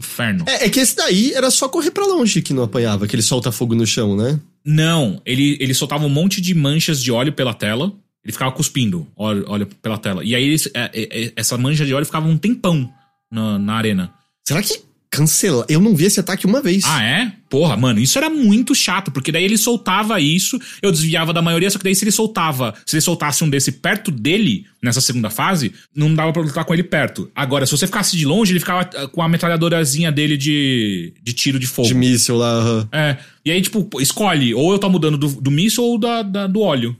Inferno.
É, é que esse daí era só correr pra longe que não apanhava, que ele solta fogo no chão, né?
Não, ele, ele soltava um monte de manchas de óleo pela tela. Ele ficava cuspindo óleo, óleo pela tela. E aí ele- é, é, é, essa mancha de óleo ficava um tempão na, na arena.
Será que cancela? Eu não vi esse ataque uma vez.
Ah, é? Porra, mano, isso era muito chato, porque daí ele soltava isso, eu desviava da maioria, só que daí se ele soltava, se ele soltasse um desse perto dele, nessa segunda fase, não dava pra lutar com ele perto. Agora, se você ficasse de longe, ele ficava ah, com a metralhadorazinha dele de, de tiro de fogo.
De míssil lá. aham.
É. E aí, tipo, escolhe, ou eu tomo dano do, do míssil ou da, da- do óleo.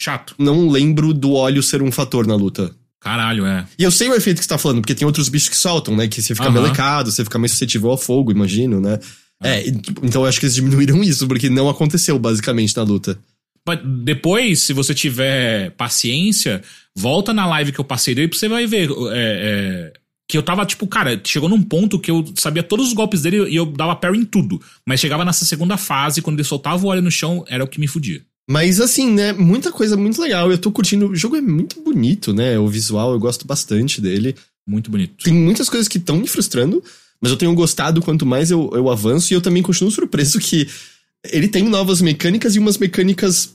Chato.
Não lembro do óleo ser um fator na luta.
Caralho, é.
E eu sei o efeito que você tá falando, porque tem outros bichos que soltam, né? Que você fica
Aham.
melecado, você fica mais suscetível ao fogo, imagino, né? É, e- então eu acho que eles diminuíram isso, porque não aconteceu basicamente na luta.
Mas depois, se você tiver paciência, volta na live que eu passei dele, pra você vai ver. é, é, que eu tava, tipo, cara, chegou num ponto que eu sabia todos os golpes dele e eu dava parry em tudo. Mas chegava nessa segunda fase, quando ele soltava o óleo no chão, era o que me fudia.
Mas assim, né? Muita coisa muito legal. Eu tô curtindo. O jogo é muito bonito, né? O visual, eu gosto bastante dele.
Muito bonito.
Tem muitas coisas que estão me frustrando, mas eu tenho gostado quanto mais eu, eu avanço, e eu também continuo surpreso que ele tem novas mecânicas e umas mecânicas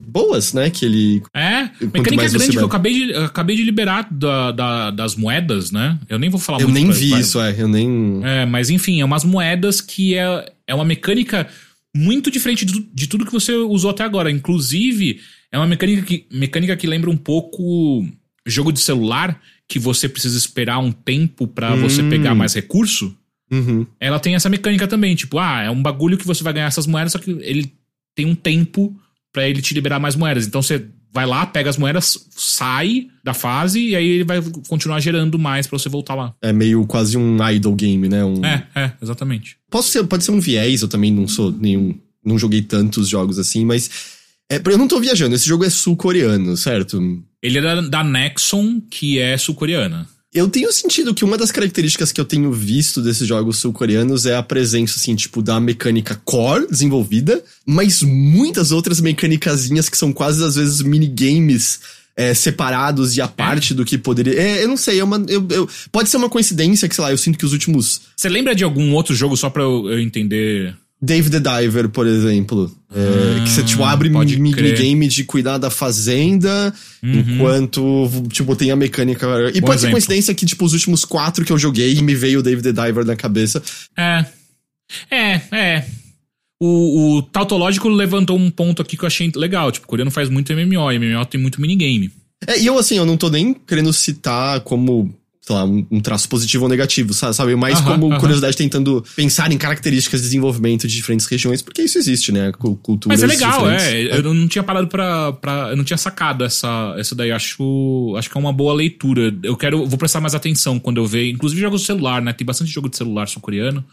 boas, né? Que ele.
É, mecânica grande que eu acabei de, eu acabei de liberar da- da- das moedas, né? Eu nem vou falar
eu
muito
nem
pra-
vi
pra-
isso, é. Eu nem.
É, mas enfim, é umas moedas que é, é uma mecânica muito diferente de, de tudo que você usou até agora. Inclusive, é uma mecânica que, mecânica que lembra um pouco jogo de celular, que você precisa esperar um tempo pra você
Hum.
pegar mais recurso.
Uhum.
Ela tem essa mecânica também, tipo, ah, é um bagulho que você vai ganhar essas moedas, só que ele tem um tempo pra ele te liberar mais moedas. Então você vai lá, pega as moedas, sai da fase e aí ele vai continuar gerando mais pra você voltar lá.
É meio quase um idle game, né? Um...
É, é, exatamente.
Posso ser, pode ser um viés, eu também não sou nenhum. Não joguei tantos jogos assim, mas É, eu não tô viajando, esse jogo é sul-coreano, certo?
Ele é da, da Nexon, que é sul-coreana.
Eu tenho sentido que uma das características que eu tenho visto desses jogos sul-coreanos é a presença, assim, tipo, da mecânica core desenvolvida, mas muitas outras mecânicazinhas que são quase, às vezes, minigames é, separados e a parte do que poderia. É, eu não sei, é uma, eu, eu, pode ser uma coincidência que, sei lá, eu sinto que os últimos.
Você lembra de algum outro jogo só pra eu, eu entender?
Dave the Diver, por exemplo. É, que você, tipo, abre
pode
minigame de cuidar da fazenda, enquanto, tipo, tem a mecânica. E
Bom
pode ser
exemplo.
coincidência que, tipo, os últimos quatro que eu joguei me veio o Dave the Diver na cabeça.
É. É, é. O, o Tautológico levantou um ponto aqui que eu achei legal. Tipo, o coreano faz muito MMO, e MMO tem muito minigame.
É, e eu, assim, eu não tô nem querendo citar como, sei lá, um, traço positivo ou negativo, sa- sabe? Mais
Aham,
como
aham.
curiosidade tentando pensar em características de desenvolvimento de diferentes regiões, porque isso existe, né? Cu- Culturas
Mas é legal,
diferentes.
é. Eu não tinha parado pra, pra. Eu não tinha sacado essa, essa daí. Acho, acho que é uma boa leitura. Eu quero. Vou prestar mais atenção quando eu ver. Inclusive jogos de celular, né? Tem bastante jogo de celular sul-coreano.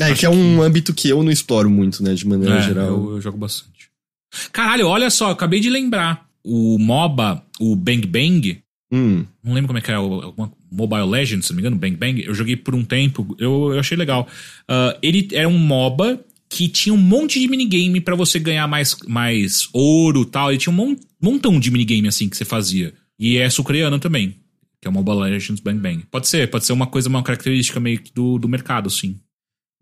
É, que é um âmbito que eu não exploro muito, né? De maneira
É,
geral.
eu, eu jogo bastante. Caralho, olha só, acabei de lembrar. O MOBA, o Bang Bang.
Hum.
Não lembro como é que é, alguma Mobile Legends, se não me engano, Bang Bang. Eu joguei por um tempo, eu, eu achei legal. Ah, ele era um MOBA que tinha um monte de minigame pra você ganhar mais, mais ouro e tal. Ele tinha um mon- montão de minigame assim que você fazia. E é sul-coreano também, que é o Mobile Legends Bang Bang. Pode ser, pode ser uma coisa, uma característica meio que do, do mercado, sim.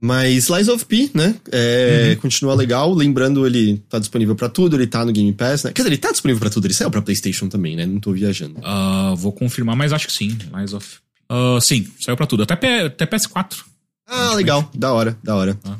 Mas Lies of P, né? É, Continua legal. Lembrando, ele tá disponível pra tudo, ele tá no Game Pass, né? Quer dizer, ele tá disponível pra tudo, ele saiu pra PlayStation também, né? Não tô viajando.
Ah, vou confirmar, mas acho que sim. Mais of. Ah, sim, saiu pra tudo. Até, P- até PS4.
Ah, legal. Da hora, da hora.
Ah.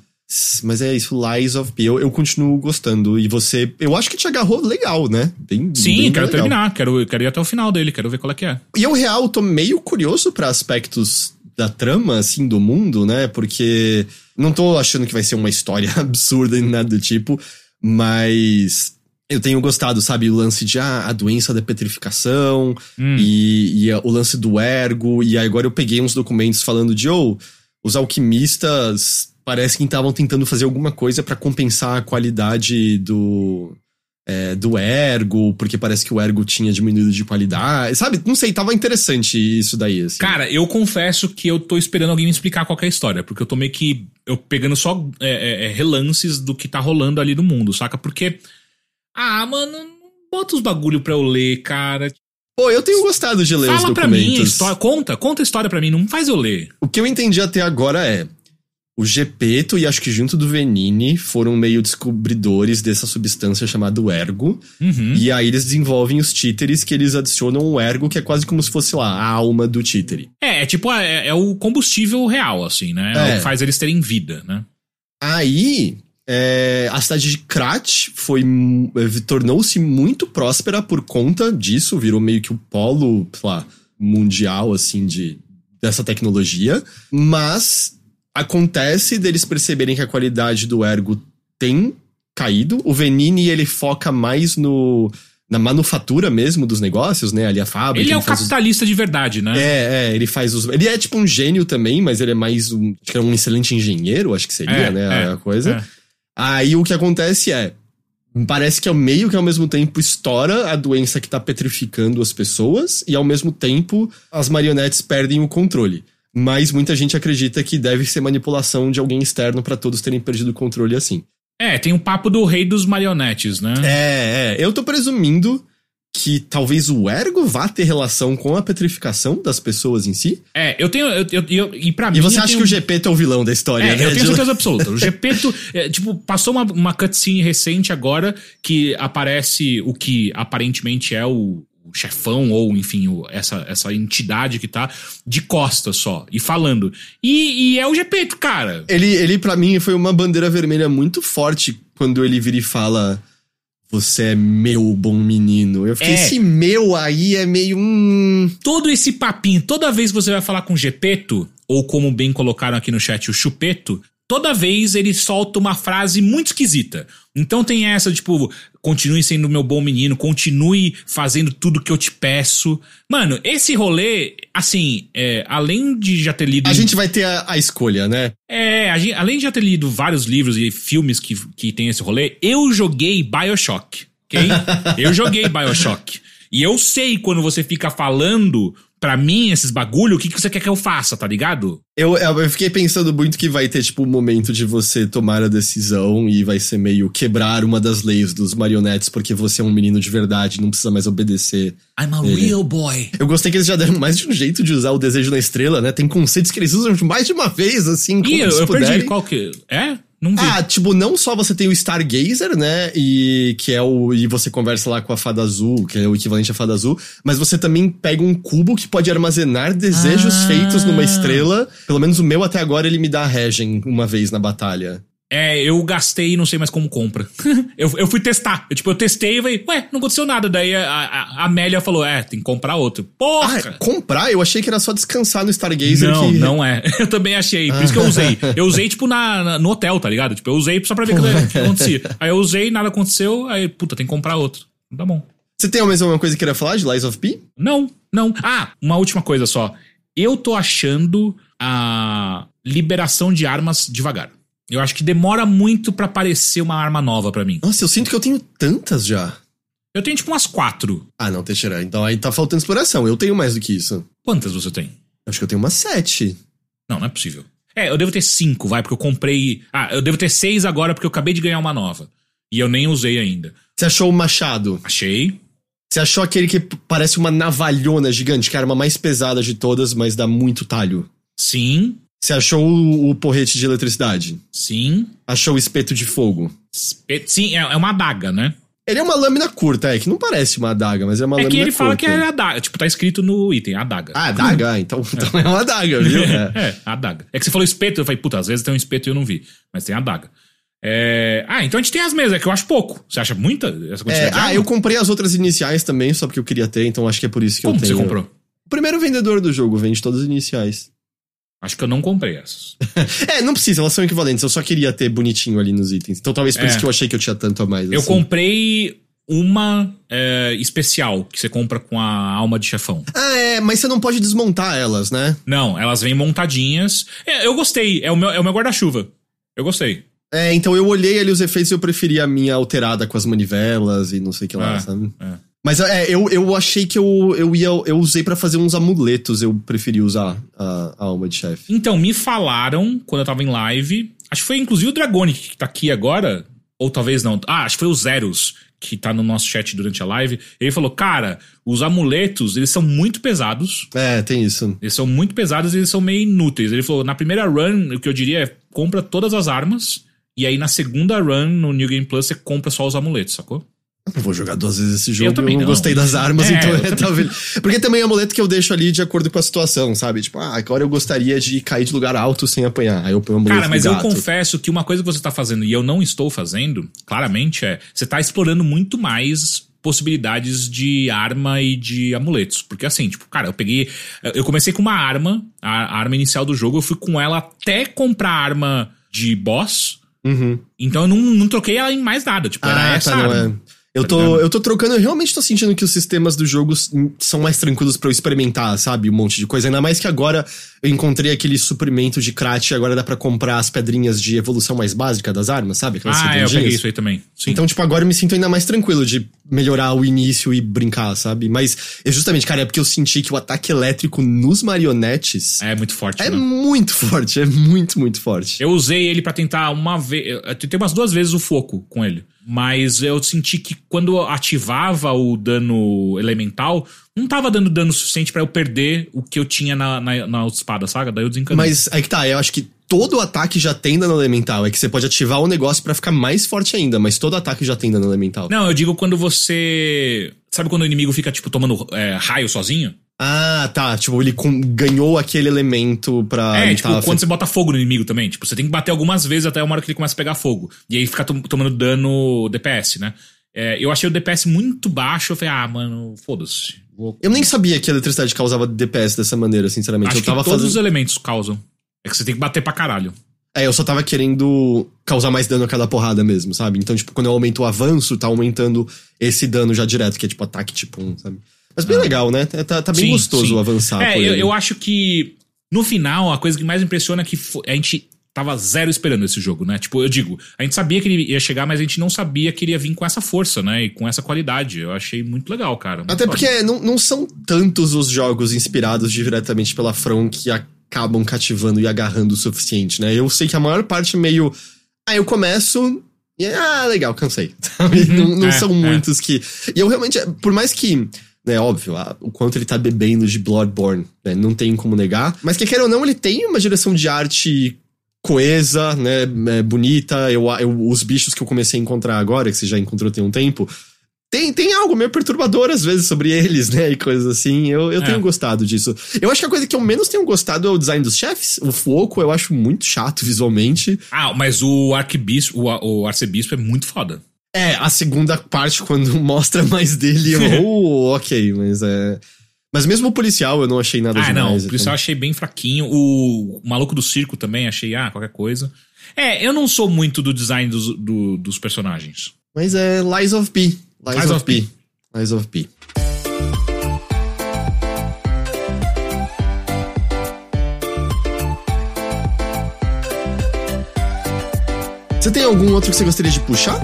Mas é isso, Lies of P. Eu, eu continuo gostando. E você, eu acho que te agarrou legal, né? Bem,
Sim,
bem
quero
legal.
terminar. Quero, quero ir até o final dele. Quero ver qual é que é.
E eu, real, tô meio curioso pra aspectos da trama, assim, do mundo, né? Porque não tô achando que vai ser uma história [LAUGHS] absurda nem nada do tipo, mas eu tenho gostado, sabe? O lance de ah, a doença da petrificação
Hum.
e, e o lance do ergo. E agora eu peguei uns documentos falando de, oh, os alquimistas parece que estavam tentando fazer alguma coisa pra compensar a qualidade do é, do ergo, porque parece que o ergo tinha diminuído de qualidade. Sabe? Não sei, tava interessante isso daí. Assim.
Cara, eu confesso que eu tô esperando alguém me explicar qual é a história, porque eu tô meio que. Eu pegando só é, é, é, relances do que tá rolando ali no mundo, saca? Porque. Ah, mano, bota os bagulho pra eu ler, cara.
Pô, eu tenho gostado de ler os
Fala pra mim a
documentos.
história. Conta, conta a história pra mim, não faz eu ler.
O que eu entendi até agora é. O Gepeto e acho que junto do Venini foram meio descobridores dessa substância chamada ergo.
Uhum.
E aí eles desenvolvem os títeres que eles adicionam o ergo, que é quase como se fosse lá, a alma do títere.
É, é tipo, é, é o combustível real, assim, né? É.
É.
o que faz eles terem vida, né?
Aí, é, a cidade de Krat foi eh, tornou-se muito próspera por conta disso, virou meio que o polo, sei lá, mundial, assim, de, dessa tecnologia. Mas acontece deles perceberem que a qualidade do ergo tem caído. O Venini, ele foca mais no... Na manufatura mesmo dos negócios, né? Ali a fábrica.
Ele é o
faz os-
capitalista de verdade, né?
é, é, ele faz os. Ele é tipo um gênio também, mas ele é mais um. Acho que é um excelente engenheiro, acho que seria,
É,
né?
é,
a coisa.
é.
Aí o que acontece é. Parece que ao meio que ao mesmo tempo estoura a doença que tá petrificando as pessoas, e ao mesmo tempo as marionetes perdem o controle. Mas muita gente acredita que deve ser manipulação de alguém externo pra todos terem perdido o controle assim.
É, tem o papo do rei dos marionetes, né?
É, é. Eu tô presumindo que talvez o ergo vá ter relação com a petrificação das pessoas em si.
É, eu tenho. Eu, eu- eu- e pra mim.
E você acha
tenho-
que o Gepeto é o vilão da história,
É,
né?
eu tenho certeza absoluta. O Gepeto, [LAUGHS] é, tipo, passou uma, uma cutscene recente agora que aparece o que aparentemente é o chefão, ou enfim, o- essa, essa entidade que tá de costas só, e falando. E, e é o Gepeto, cara.
Ele, ele para mim, foi uma bandeira vermelha muito forte quando ele vira e fala: Você é meu bom menino. Eu fiquei,
É.
esse meu aí é meio. Hum...
Todo esse papinho, toda vez que você vai falar com o Gepeto, ou como bem colocaram aqui no chat, o Chupeto, toda vez ele solta uma frase muito esquisita. Então tem essa, tipo, continue sendo meu bom menino, continue fazendo tudo que eu te peço. Mano, esse rolê, assim, é, além de já ter lido.
A gente vai ter a, a escolha, né?
É, gente- além de já ter lido vários livros e filmes que, que tem esse rolê, eu joguei Bioshock. ok? [LAUGHS] Eu joguei Bioshock. E eu sei quando você fica falando pra mim esses bagulho, o que, que você quer que eu faça, tá ligado?
Eu, eu fiquei pensando muito que vai ter, tipo, um momento de você tomar a decisão e vai ser meio quebrar uma das leis dos marionetes porque você é um menino de verdade, não precisa mais obedecer.
I'm a
Ele-
real boy.
Eu gostei que eles já deram mais de um jeito de usar o desejo na estrela, né? Tem conceitos que eles usam mais de uma vez, assim, como
Ih, eu, eu perdi. Qual que. É? Não vi.
Ah, tipo, não só você tem o Stargazer, né? E que é o. E você conversa lá com a fada azul, que é o equivalente à fada azul, mas você também pega um cubo que pode armazenar desejos
Ah.
feitos numa estrela. Pelo menos o meu até agora ele me dá a regen uma vez na batalha.
É, eu gastei e não sei mais como compra. [LAUGHS] eu, eu fui testar. Eu, tipo, eu testei e falei, ué, não aconteceu nada. Daí a, a, a Amélia falou, é, tem que comprar outro. Porra!
Ah, comprar? Eu achei que era só descansar no Stargazer
não,
que.
não é. [LAUGHS] Eu também achei. Por isso que eu usei. Eu usei, tipo, na, na- no hotel, tá ligado? Tipo, eu usei só pra ver o que, acontecia. Aí eu usei, nada aconteceu, aí, puta, tem que comprar outro. Tá bom.
Você tem mais alguma coisa que queira falar de Lies of P?
Não, não. Ah, uma última coisa só. Eu tô achando a liberação de armas devagar. Eu acho que demora muito pra aparecer uma arma nova pra mim.
Nossa, eu sinto que eu tenho tantas já.
Eu tenho tipo umas quatro.
Ah, não, Teixeira. Então aí tá faltando exploração. Eu tenho mais do que isso.
Quantas você tem?
Acho que eu tenho umas sete.
Não, não é possível. É, eu devo ter cinco, vai, porque eu comprei. Ah, eu devo ter seis agora porque eu acabei de ganhar uma nova. E eu nem usei ainda.
Você achou o machado?
Achei.
Você achou aquele que parece uma navalhona gigante, que é a arma mais pesada de todas, mas dá muito talho?
Sim,
Você achou o, o porrete de eletricidade?
sim.
Achou o espeto de fogo?
Espe- Sim, é, é uma adaga, né?
Ele é uma lâmina curta, é, que não parece uma adaga, mas é uma
é
lâmina
que ele
curta.
fala que é adaga. Tipo, tá escrito no item, adaga.
Ah, adaga? [LAUGHS] Então, então é uma adaga, viu? É.
é, adaga. É que você falou espeto, eu falei, puta, às vezes tem um espeto e eu não vi. Mas tem adaga. É... Ah, então a gente tem as mesas, é que eu acho pouco. Você acha muita essa
É,
quantidade de
ah, eu comprei as outras iniciais também, só porque eu queria ter, então acho que é por isso que
Como
eu
você
tenho.
comprou?
O primeiro vendedor do jogo vende todas as iniciais.
Acho que eu não comprei essas. [LAUGHS]
É, não precisa, elas são equivalentes, eu só queria ter bonitinho ali nos itens. Então talvez por
É.
isso que eu achei que eu tinha tanto a mais.
Eu
assim.
comprei uma é, especial que você compra com a alma de chefão.
Ah, é, mas você não pode desmontar elas, né?
Não, elas vêm montadinhas. É, eu gostei, é o meu, é o meu guarda-chuva. Eu gostei.
É, então eu olhei ali os efeitos e eu preferi a minha alterada com as manivelas e não sei o que lá,
É,
sabe?
é.
Mas é, eu, eu achei que eu, eu ia. Eu usei pra fazer uns amuletos, eu preferi usar a, a alma de chefe.
Então, me falaram quando eu tava em live. Acho que foi inclusive o Dragonic que tá aqui agora. Ou talvez não. Ah, acho que foi o Zeros que tá no nosso chat durante a live. Ele falou: Cara, os amuletos, eles são muito pesados.
É, tem isso.
Eles são muito pesados e eles são meio inúteis. Ele falou: Na primeira run, o que eu diria é: compra todas as armas. E aí na segunda run, no New Game Plus, você compra só os amuletos, sacou?
Eu vou jogar duas vezes esse jogo, eu,
também
não
não.
gostei das armas,
É,
então
eu
é, talvez. Porque também é amuleto que eu deixo ali de acordo com a situação, sabe? Tipo, ah, agora eu gostaria de cair de lugar alto sem apanhar. Aí eu ponho o amuleto
Cara, mas eu confesso que uma coisa que você tá fazendo e eu não estou fazendo, claramente, é você tá explorando muito mais possibilidades de arma e de amuletos. Porque assim, tipo, cara, eu peguei. Eu comecei com uma arma, a, a arma inicial do jogo, eu fui com ela até comprar a arma de boss.
Uhum.
Então eu não, não troquei ela em mais nada. Tipo, era essa
tá, não
arma.
é. Eu
Tá
tô,
ligado?
eu tô trocando, eu realmente tô sentindo que os sistemas do jogo s- são mais tranquilos pra eu experimentar, sabe? Um monte de coisa. Ainda mais que agora eu encontrei aquele suprimento de crat e agora dá pra comprar as pedrinhas de evolução mais básica das armas, sabe? Aquelas
Ah, é, eu peguei isso aí também. Sim.
Então, tipo, agora eu me sinto ainda mais tranquilo de melhorar o início e brincar, sabe? Mas, é justamente, cara, é porque eu senti que o ataque elétrico nos marionetes é,
é muito forte, né?
muito forte, é muito, muito forte.
Eu usei ele pra tentar uma vez. Eu tentei umas duas vezes o foco com ele. Mas eu senti que quando eu ativava o dano elemental, não tava dando dano suficiente pra eu perder o que eu tinha na, na, na espada, saca? Daí eu desencanei.
Mas aí que tá, eu acho que todo ataque já tem dano elemental. É que você pode ativar o negócio pra ficar mais forte ainda, mas todo ataque já tem dano elemental.
Não, eu digo quando você. Sabe quando o inimigo fica, tipo, tomando é, raio sozinho?
Ah, tá. Tipo, ele ganhou aquele elemento pra.
é, tipo,
tá
quando você bota fogo no inimigo também. Tipo, você tem que bater algumas vezes até uma hora que ele começa a pegar fogo. E aí fica tom- tomando dano DPS, né? É, eu achei o DPS muito baixo. Eu falei, ah, mano, foda-se. Vou-
Eu nem sabia que a eletricidade causava DPS dessa maneira, sinceramente.
Acho
eu tava
que todos
fazendo.
os elementos causam. É que você tem que bater pra caralho.
É, eu só tava querendo causar mais dano a cada porrada mesmo, sabe? Então, tipo, quando eu aumento o avanço, tá aumentando esse dano já direto, que é tipo ataque tipo 1, sabe? Mas bem legal, né? Tá, tá bem
Ah. Sim,
gostoso
sim.
avançar
É, eu, eu acho que no final a coisa que mais impressiona é que a gente tava zero esperando esse jogo, né? Tipo, eu digo, a gente sabia que ele ia chegar, mas a gente não sabia que ele ia vir com essa força, né? E com essa qualidade. Eu achei muito legal, cara. Muito
Até porque não, não são tantos os jogos inspirados diretamente pela From que acabam cativando e agarrando o suficiente, né? Eu sei que a maior parte é meio. Ah, eu começo. E, ah, legal, cansei. [LAUGHS] Sabe? não não
é,
são
é.
muitos que. E eu realmente. Por mais que. É óbvio, ah, o quanto ele tá bebendo de Bloodborne, né? Não tem como negar. Mas que queira ou não, ele tem uma direção de arte coesa, né? é, bonita. Eu, eu- os bichos que eu comecei a encontrar agora, que você já encontrou tem um tempo, tem, tem algo meio perturbador às vezes sobre eles, né? E coisas assim. Eu, eu
É.
tenho gostado disso. Eu acho que a coisa que eu menos tenho gostado é o design dos chefes. O Fuoco eu acho muito chato visualmente.
Ah, mas o arquebispo, o, o arcebispo é muito foda.
É, a segunda parte, quando [LAUGHS] mostra mais dele, eu. [LAUGHS] oh, ok, mas é. Mas mesmo o policial eu não achei nada
Ah,
demais.
não,
então.
por isso eu achei bem fraquinho. O, o maluco do circo também, achei, ah, qualquer coisa. É, eu não sou muito do design dos, do- dos personagens.
Mas é Lies of P. Lies,
Lies
of,
of
P. Lies of P. Você tem algum outro que você gostaria de puxar?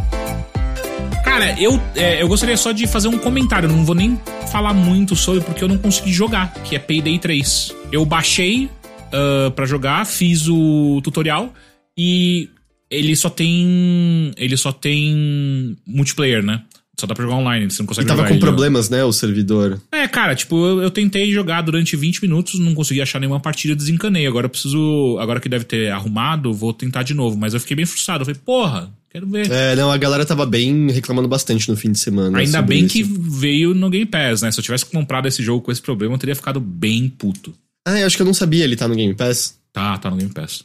Cara, eu, é, eu gostaria só de fazer um comentário, não vou nem falar muito sobre porque eu não consegui jogar, que é Payday 3. Eu baixei ah, pra jogar, fiz o tutorial e ele só tem. Ele só tem multiplayer, né? Só dá pra jogar online, você não
E
consegue
tava
jogar
com
ele-
problemas, né, o servidor.
É, cara, tipo, eu, eu tentei jogar durante 20 minutos, não consegui achar nenhuma partida, desencanei. Agora eu preciso. Agora que deve ter arrumado, vou tentar de novo. Mas eu fiquei bem frustrado. Eu falei, porra, quero ver.
É, não, a galera tava bem reclamando bastante no fim de semana.
Ainda bem
isso.
que veio no Game Pass, né? Se eu tivesse comprado esse jogo com esse problema, eu teria ficado bem puto.
Ah, eu acho que eu não sabia ele tá no Game Pass.
Tá, tá no Game Pass.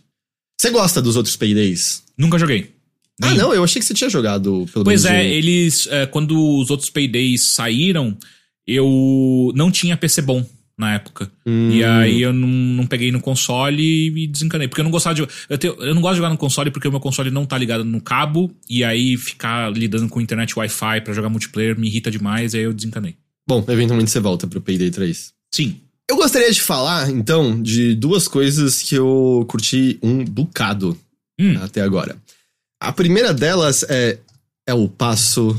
Você gosta dos outros Paydays?
Nunca joguei.
Ah,
Nem-
não, eu achei que você tinha jogado pelo
Pois é,
um.
eles. é, quando os outros Paydays saíram, eu não tinha PC bom na época.
Hum.
E aí eu não, não peguei no console e desencanei. Porque eu não gostava de. Eu, tenho- eu não gosto de jogar no console porque o meu console não tá ligado no cabo. E aí ficar lidando com internet Wi-Fi pra jogar multiplayer me irrita demais. E aí eu desencanei.
Bom, eventualmente você volta pro Payday 3.
Sim.
Eu gostaria de falar, então, de duas coisas que eu curti um bocado
Hum.
até agora. A primeira delas é é o passo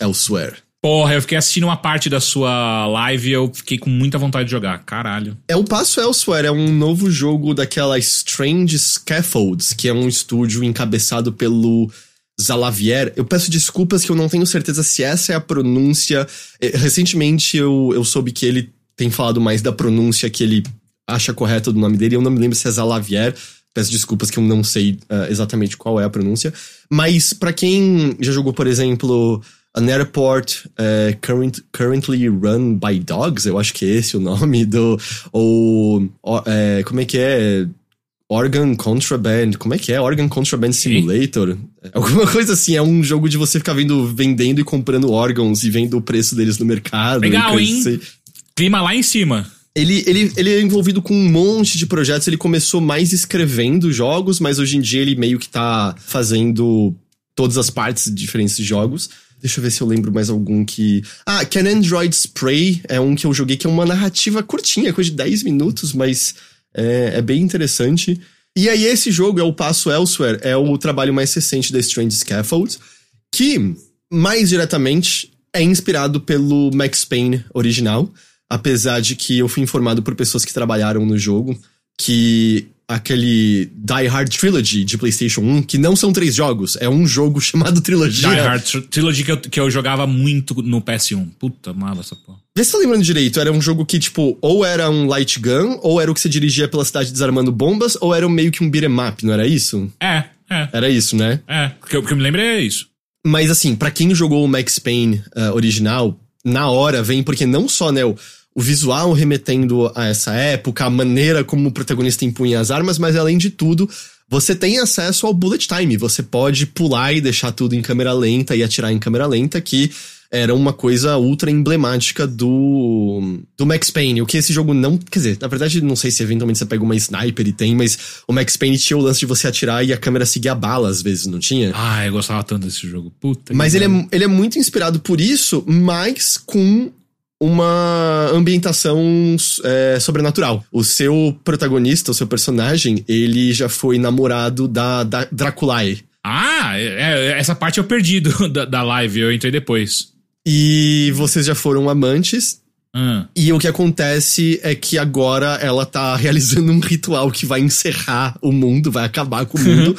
Elsewhere.
Porra, eu fiquei assistindo uma parte da sua live e eu fiquei com muita vontade de jogar. Caralho.
É o Passo Elsewhere, é um novo jogo daquela Strange Scaffolds, que é um estúdio encabeçado pelo Zalavier. Eu peço desculpas que eu não tenho certeza se essa é a pronúncia. Eh, Recentemente eu, eu soube que ele tem falado mais da pronúncia que ele acha correta do nome dele. Eu não me lembro se é Zalavier. Peço desculpas que eu não sei ah, exatamente qual é a pronúncia. Mas pra quem já jogou, por exemplo, An Airport eh, current, Currently Run by Dogs, eu acho que é esse o nome do. Ou. eh, como é que é? Organ Contraband. Como é que é? Organ Contraband Simulator? [LAUGHS] Alguma coisa assim. É um jogo de você ficar vendo, vendendo e comprando órgãos e vendo o preço deles no mercado.
Legal, hein?
assim.
Clima lá em cima.
Ele, ele, ele é envolvido com um monte de projetos. Ele começou mais escrevendo jogos, mas hoje em dia ele meio que tá fazendo todas as partes de diferentes jogos. Deixa eu ver se eu lembro mais algum que. Ah, Can Android Spray é um que eu joguei que é uma narrativa curtinha, coisa de 10 minutos, mas é, é bem interessante. E aí, esse jogo é o Passo Elsewhere, é o trabalho mais recente da Strange Scaffold, que, mais diretamente, é inspirado pelo Max Payne original. Apesar de que eu fui informado por pessoas que trabalharam no jogo que aquele Die Hard Trilogy de PlayStation 1, que não são três jogos, é um jogo [LAUGHS] chamado Trilogia.
Die Hard Tr- Trilogy que eu, que eu jogava muito no PS1. Puta, amava essa porra.
Vê se tá lembrando direito, era um jogo que, tipo, ou era um light gun, ou era o que você dirigia pela cidade desarmando bombas, ou era meio que um beat'em up, não era isso?
É, é,
Era isso, né?
é. O que eu, o que eu me lembro é isso.
Mas assim, pra quem jogou o Max Payne ah, original, na hora vem porque não só, né, o, o visual remetendo a essa época, a maneira como o protagonista impunha as armas, mas além de tudo, você tem acesso ao bullet time. Você pode pular e deixar tudo em câmera lenta e atirar em câmera lenta, que era uma coisa ultra emblemática do, do Max Payne. O que esse jogo não. Quer dizer, na verdade, não sei se eventualmente você pega uma sniper e tem, mas o Max Payne tinha o lance de você atirar e a câmera seguir a bala, às vezes, não tinha?
Ah, eu gostava tanto desse jogo. Puta
Mas
que
ele é, ele é muito inspirado por isso, mas com uma ambientação é, sobrenatural. O seu protagonista, o seu personagem, ele já foi namorado da, da Draculae.
Ah, é, é, essa parte eu perdi do, [LAUGHS] da, da live, eu entrei depois.
E vocês já foram amantes.
Ah.
E o que acontece é que agora ela tá [LAUGHS] realizando um ritual que vai encerrar o mundo, vai acabar com o [LAUGHS] mundo.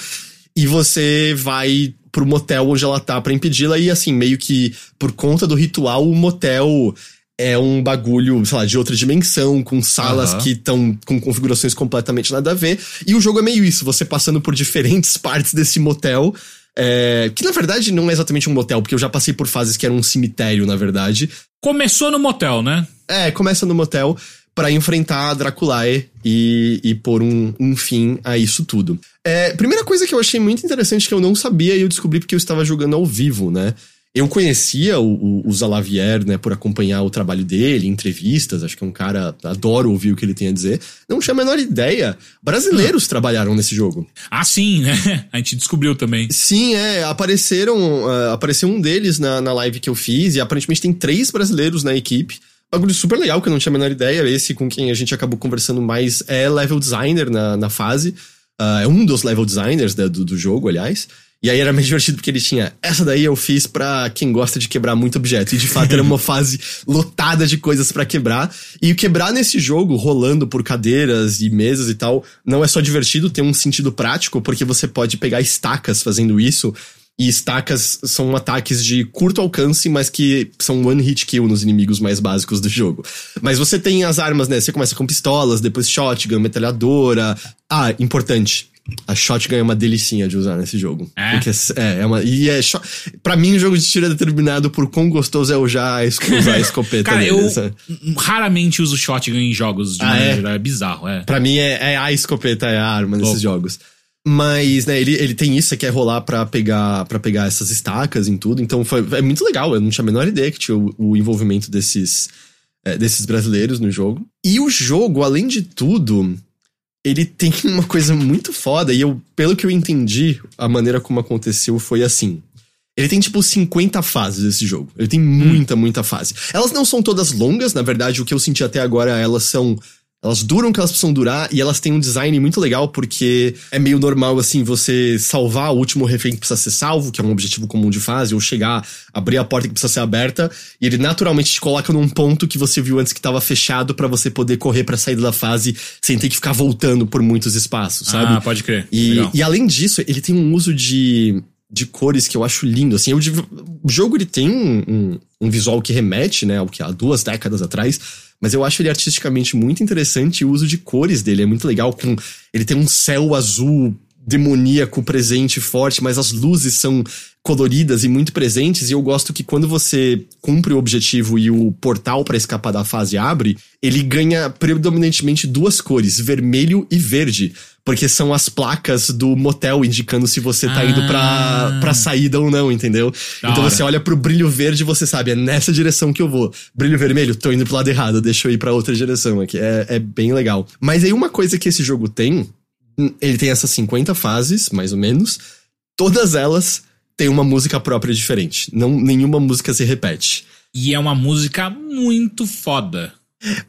e você vai pro motel onde ela tá para impedi-la. E assim, meio que por conta do ritual, o motel é um bagulho, sei lá, de outra dimensão, com salas
Aham.
que estão com configurações completamente nada a ver. E o jogo é meio isso, você passando por diferentes [LAUGHS] partes desse motel. é, que na verdade não é exatamente um motel, porque eu já passei por fases que era um cemitério, na verdade.
Começou no motel, né?
É, começa no motel pra enfrentar a Draculae e, e pôr um, um fim a isso tudo. É, primeira coisa que eu achei muito interessante que eu não sabia e eu descobri porque eu estava jogando ao vivo, né? Eu conhecia o, o, o Zalavier, né, por acompanhar o trabalho dele, entrevistas, acho que é um cara, adoro ouvir o que ele tem a dizer. Não tinha a menor ideia. Brasileiros trabalharam nesse jogo.
Ah, sim, né? [LAUGHS] A gente descobriu também.
Sim, é, apareceram, ah, apareceu um deles na, na live que eu fiz e aparentemente tem três brasileiros na equipe. Bagulho super legal que eu não tinha a menor ideia. Esse com quem a gente acabou conversando mais é level designer na, na fase. Ah, é um dos level designers né, do, do jogo, aliás. E aí era meio divertido porque ele tinha. Essa daí eu fiz pra quem gosta de quebrar muito objeto. E de fato era uma [LAUGHS] fase lotada de coisas pra quebrar. E o quebrar nesse jogo, rolando por cadeiras e mesas e tal, não é só divertido, tem um sentido prático, porque você pode pegar estacas fazendo isso. E estacas são ataques de curto alcance, mas que são one hit kill nos inimigos mais básicos do jogo. Mas você tem as armas, né? Você começa com pistolas, depois shotgun, metralhadora. Ah, importante. A shotgun é uma delicinha de usar nesse jogo.
É?
Porque é, é uma. E é. Shot, pra mim, o jogo de tiro é determinado por quão gostoso é usar a, es- usar a escopeta
Cara,
dele,
eu
sabe?
raramente uso shotgun em jogos de
Ah,
maneira
é?
geral. É bizarro, é.
Pra mim é, é a escopeta, é a arma nesses
Louco.
jogos. Mas, né, ele, ele tem isso, você quer rolar pra pegar, pra pegar essas estacas em tudo. Então foi, é muito legal. Eu não tinha a menor ideia que tinha o, o envolvimento desses, é, desses brasileiros no jogo. E o jogo, além de tudo, ele tem [LAUGHS] uma coisa muito foda. E eu, pelo que eu entendi, a maneira como aconteceu foi assim. Ele tem tipo 50 fases esse jogo. Ele tem muita, muita fase. Elas não são todas longas, na verdade, o que eu senti até agora, elas são. Elas duram o que elas precisam durar e elas têm um design muito legal porque é meio normal, assim, você salvar o último refém que precisa ser salvo, que é um objetivo comum de fase, ou chegar, abrir a porta que precisa ser aberta, e ele naturalmente te coloca num ponto que você viu antes que tava fechado pra você poder correr pra saída da fase sem ter que ficar voltando por muitos espaços, sabe?
Ah, pode crer.
E,
Legal.
e além disso, ele tem um uso de, de cores que eu acho lindo. Assim, eu, o jogo ele tem um, um, um visual que remete, né, ao que há duas décadas atrás. Mas eu acho ele artisticamente muito interessante e o uso de cores dele é muito legal. Com, ele tem um céu azul demoníaco presente forte, mas as luzes são coloridas e muito presentes. E eu gosto que quando você cumpre o objetivo e o portal para escapar da fase abre, ele ganha predominantemente duas cores, vermelho e verde. Porque são as placas do motel indicando se você tá indo pra,
Ah.
pra saída ou não, entendeu?
Da
então
hora.
você olha pro brilho verde e você sabe, é nessa direção que eu vou. Brilho vermelho, tô indo pro lado errado, deixa eu ir pra outra direção aqui. É, é bem legal. Mas aí uma coisa que esse jogo tem, ele tem essas 50 fases, mais ou menos. Todas elas têm uma música própria diferente. Não, nenhuma música se repete.
E é uma música muito foda.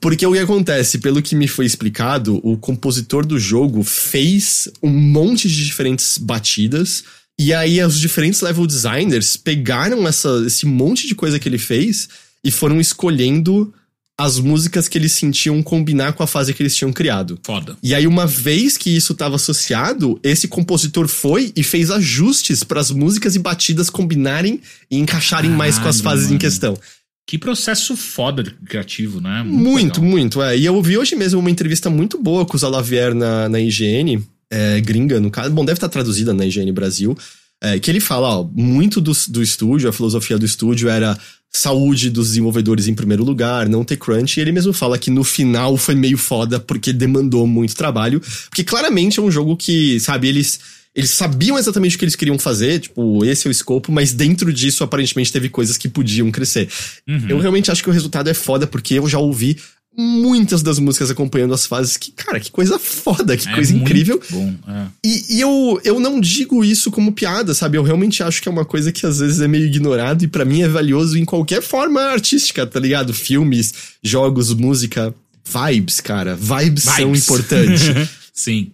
Porque o que acontece, pelo que me foi explicado, o compositor do jogo fez um monte de diferentes batidas. E aí os diferentes level designers pegaram essa, esse monte de coisa que ele fez e foram escolhendo as músicas que eles sentiam combinar com a fase que eles tinham criado.
Foda.
E aí, uma vez que isso estava associado, esse compositor foi e fez ajustes para as músicas e batidas combinarem e encaixarem mais com as fases em
mano.
questão.
Que processo foda de criativo, né?
Muito,
legal.
muito, é. E eu ouvi hoje mesmo uma entrevista muito boa com o Zalavier na, na IGN, é, gringa, no caso. Bom, deve estar traduzida na IGN Brasil. é, que ele fala, ó, muito do, do estúdio, a filosofia do estúdio era saúde dos desenvolvedores em primeiro lugar, não ter crunch. E ele mesmo fala que no final foi meio foda porque demandou muito trabalho. Porque claramente é um jogo que, sabe, eles. Eles sabiam exatamente o que eles queriam fazer, tipo, esse é o escopo, mas dentro disso, aparentemente, teve coisas que podiam crescer.
Uhum.
Eu realmente acho que o resultado é foda, porque eu já ouvi muitas das músicas acompanhando as fases. Que, cara, que coisa foda, que
É
coisa incrível.
Bom, é.
E, e eu, eu não digo isso como piada, sabe? Eu realmente acho que é uma coisa que às vezes é meio ignorado e pra mim é valioso em qualquer forma artística, tá ligado? Filmes, jogos, música, vibes, cara. Vibes, são
Vibes.
importantes. [LAUGHS]
Sim.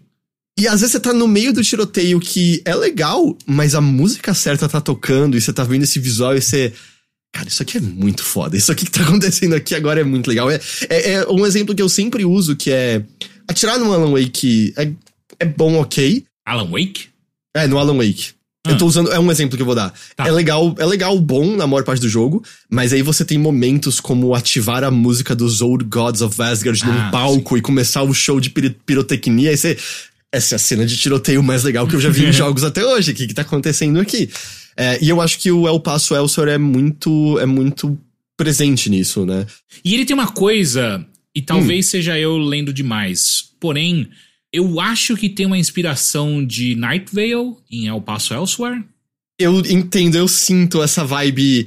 e às vezes você tá no meio do tiroteio que é legal, mas a música certa tá tocando e você tá vendo esse visual e você. Cara, isso aqui é muito foda. Isso aqui que tá [LAUGHS] acontecendo aqui agora é muito legal. É, é, é um exemplo que eu sempre uso, que é. Atirar no Alan Wake é, é bom, ok.
Alan Wake?
É, no Alan Wake.
Ah.
Eu tô usando. É um exemplo que eu vou dar.
Tá.
É legal, é legal, bom na maior parte do jogo, mas aí você tem momentos como ativar a música dos Old Gods of Asgard num
Ah,
palco e começar o show de pirotecnia. Aí você. Essa é a cena de tiroteio mais legal que eu já vi em [LAUGHS] jogos até hoje. O que, que tá acontecendo aqui? É, e eu acho que o El Paso Elsewhere é muito. é muito presente nisso, né?
E ele tem uma coisa, e talvez
Hum.
seja eu lendo demais, porém, eu acho que tem uma inspiração de Night Vale em El Paso Elsewhere.
Eu entendo, eu sinto essa vibe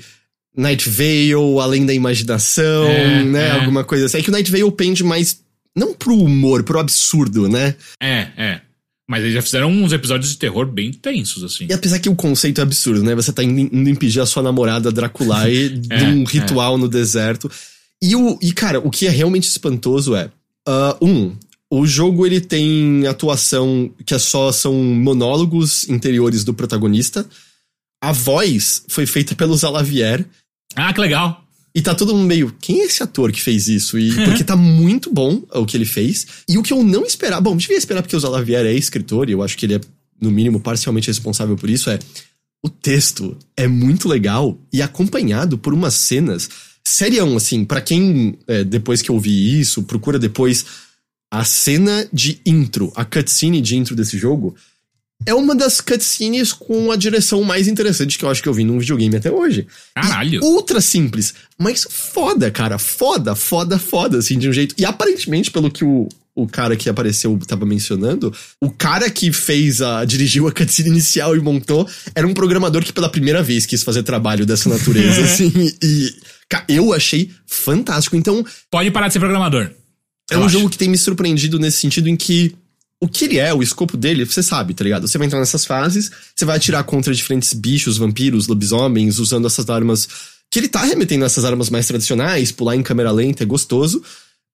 Night Vale, além da imaginação,
É,
né?
é.
Alguma coisa assim. É que o Night Vale pende mais. Não pro humor, pro absurdo, né?
É, é. Mas eles já fizeram uns episódios de terror bem tensos, assim.
E apesar que o conceito é absurdo, né? Você tá indo indo impedir a sua namorada Draculae [LAUGHS] de
É,
um ritual no deserto. E, o, e, cara, o que é realmente espantoso é. ah, um, o jogo ele tem atuação que é só são monólogos interiores do protagonista. A voz foi feita pelo Zalavier.
Ah, que legal.
E tá todo mundo meio, quem é esse ator que fez isso? E [LAUGHS] porque tá muito bom o que ele fez. E o que eu não esperava, bom, devia esperar porque o Zalavier é escritor e eu acho que ele é, no mínimo, parcialmente responsável por isso, é o texto é muito legal e acompanhado por umas cenas serião, assim, pra quem, é, depois que eu ouvi isso, procura depois a cena de intro, a cutscene de intro desse jogo, é uma das cutscenes com a direção mais interessante que eu acho que eu vi num videogame até hoje.
Caralho.
E ultra simples, mas foda, cara. Foda, foda, foda, assim, de um jeito. E aparentemente, pelo que o, o cara que apareceu tava mencionando, o cara que fez a. dirigiu a cutscene inicial e montou, era um programador que pela primeira vez quis fazer trabalho dessa natureza, [LAUGHS] assim. E. Eu achei fantástico. Então,
Pode parar de ser programador.
é um
acho.
jogo que tem me surpreendido nesse sentido em que o que ele é, o escopo dele, você sabe, tá ligado? Você vai entrar nessas fases, você vai atirar contra diferentes bichos, vampiros, lobisomens, usando essas armas. Que ele tá remetendo a essas armas mais tradicionais, pular em câmera lenta, é gostoso.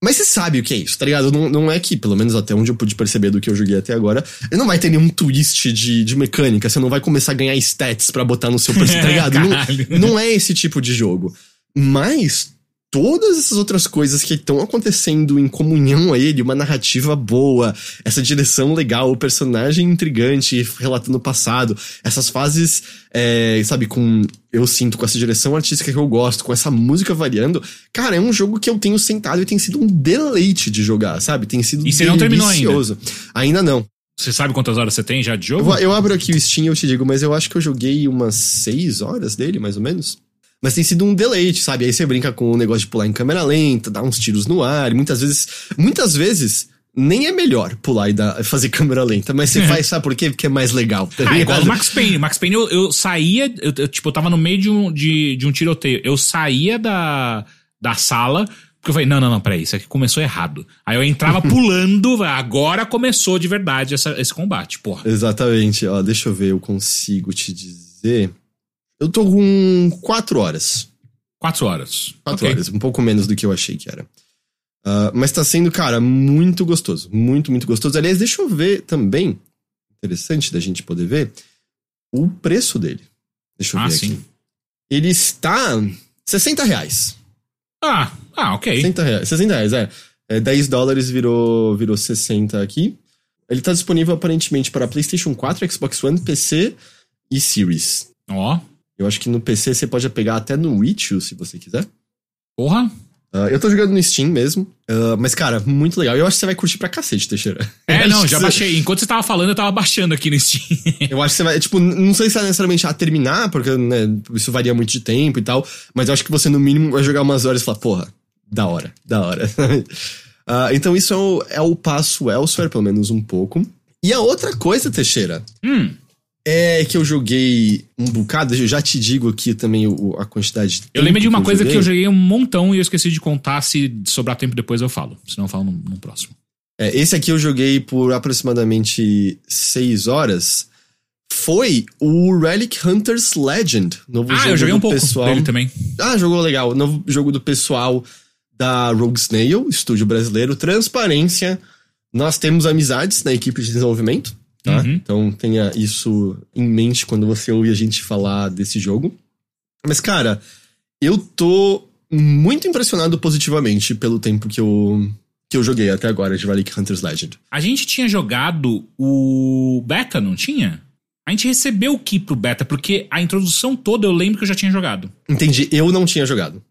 Mas você sabe o que é isso, tá ligado? Não, não é que, pelo menos até onde eu pude perceber do que eu joguei até agora, ele não vai ter nenhum twist de, de mecânica, você não vai começar a ganhar stats pra botar no seu [LAUGHS] personagem, tá ligado? Não, não é esse tipo de jogo. Mas todas essas outras coisas que estão acontecendo em comunhão a ele, uma narrativa boa, essa direção legal, o personagem intrigante relatando o passado, essas fases, é, sabe, com. Eu sinto com essa direção artística que eu gosto, com essa música variando. Cara, é um jogo que eu tenho sentado e tem sido um deleite de jogar, sabe? Tem sido
E você não terminou ainda?
Ainda não.
Você sabe quantas horas você tem já de
Eu,
jogo?
vou- eu abro aqui o Steam e eu te digo, mas eu acho que eu joguei umas seis horas dele, mais ou menos. Mas tem sido um deleite, sabe? Aí você brinca com o negócio de pular em câmera lenta, dar uns tiros no ar, e muitas vezes. Muitas vezes. Nem é melhor pular e dar, fazer [LAUGHS] câmera lenta, mas você faz, sabe por quê? Porque é mais legal. Tá
Ah, igual no Max Payne. Max Payne eu, eu saía, eu, eu, tipo, eu tava no meio de um, de, de um tiroteio. Eu saía da, da sala, porque eu falei, não, não, não, peraí, isso aqui começou errado. Aí eu entrava [LAUGHS] pulando, agora começou de verdade essa- esse combate, porra.
Exatamente. Ó, deixa eu ver, eu consigo te dizer. Eu tô com quatro horas.
Quatro horas.
Quatro
Ok.
horas, um pouco menos do que eu achei que era. Ah, mas tá sendo, cara, muito gostoso. Muito, muito gostoso. Aliás, deixa eu ver também. Interessante da gente poder ver o preço dele. Deixa eu
Ah,
ver
sim.
aqui. Ele está 60 reais.
Ah, ah, ok.
60 reais, 60 reais, é. é 10 dólares virou, virou 60 aqui. Ele tá disponível aparentemente para PlayStation 4, Xbox One, PC e Series.
Ó,
Eu acho que no PC você pode pegar até no Witch, se você quiser.
porra.
Ah, eu tô jogando no Steam mesmo. Ah, mas, cara, muito legal. Eu acho que você vai curtir pra cacete, Teixeira.
É, [LAUGHS] não, já
você-
baixei. Enquanto você tava falando, eu tava baixando aqui no Steam. [LAUGHS]
Eu acho que você vai, tipo, não sei se é necessariamente a terminar, porque né, isso varia muito de tempo e tal, mas eu acho que você, no mínimo, vai jogar umas horas e falar, porra, da hora, da hora. [LAUGHS] Ah, então isso é o, é o passo elsewhere, pelo menos um pouco. E a outra coisa, Teixeira,
hum,
É que eu joguei um bocado, eu já te digo aqui também o, a quantidade de
Eu lembro de uma
que
coisa
joguei.
que eu joguei um montão e eu esqueci de contar. Se sobrar tempo depois eu falo. Senão eu falo no, no próximo.
É, esse aqui eu joguei por aproximadamente 6 horas. Foi o Relic Hunters Legend. Novo
Ah,
jogo
eu joguei um
do
pouco
pessoal.
dele também.
Ah, jogou legal. Novo jogo do pessoal da Rogue Snail, estúdio brasileiro. Transparência. Nós temos amizades na equipe de desenvolvimento. Tá?
Uhum.
Então tenha isso em mente quando você ouve a gente falar desse jogo. Mas, cara, eu tô muito impressionado positivamente pelo tempo que eu, que eu joguei até agora de Relic Hunters Legend.
A gente tinha jogado o beta, não tinha? A gente recebeu o key pro beta, porque a introdução toda eu lembro que eu já tinha jogado.
Entendi, eu não tinha jogado.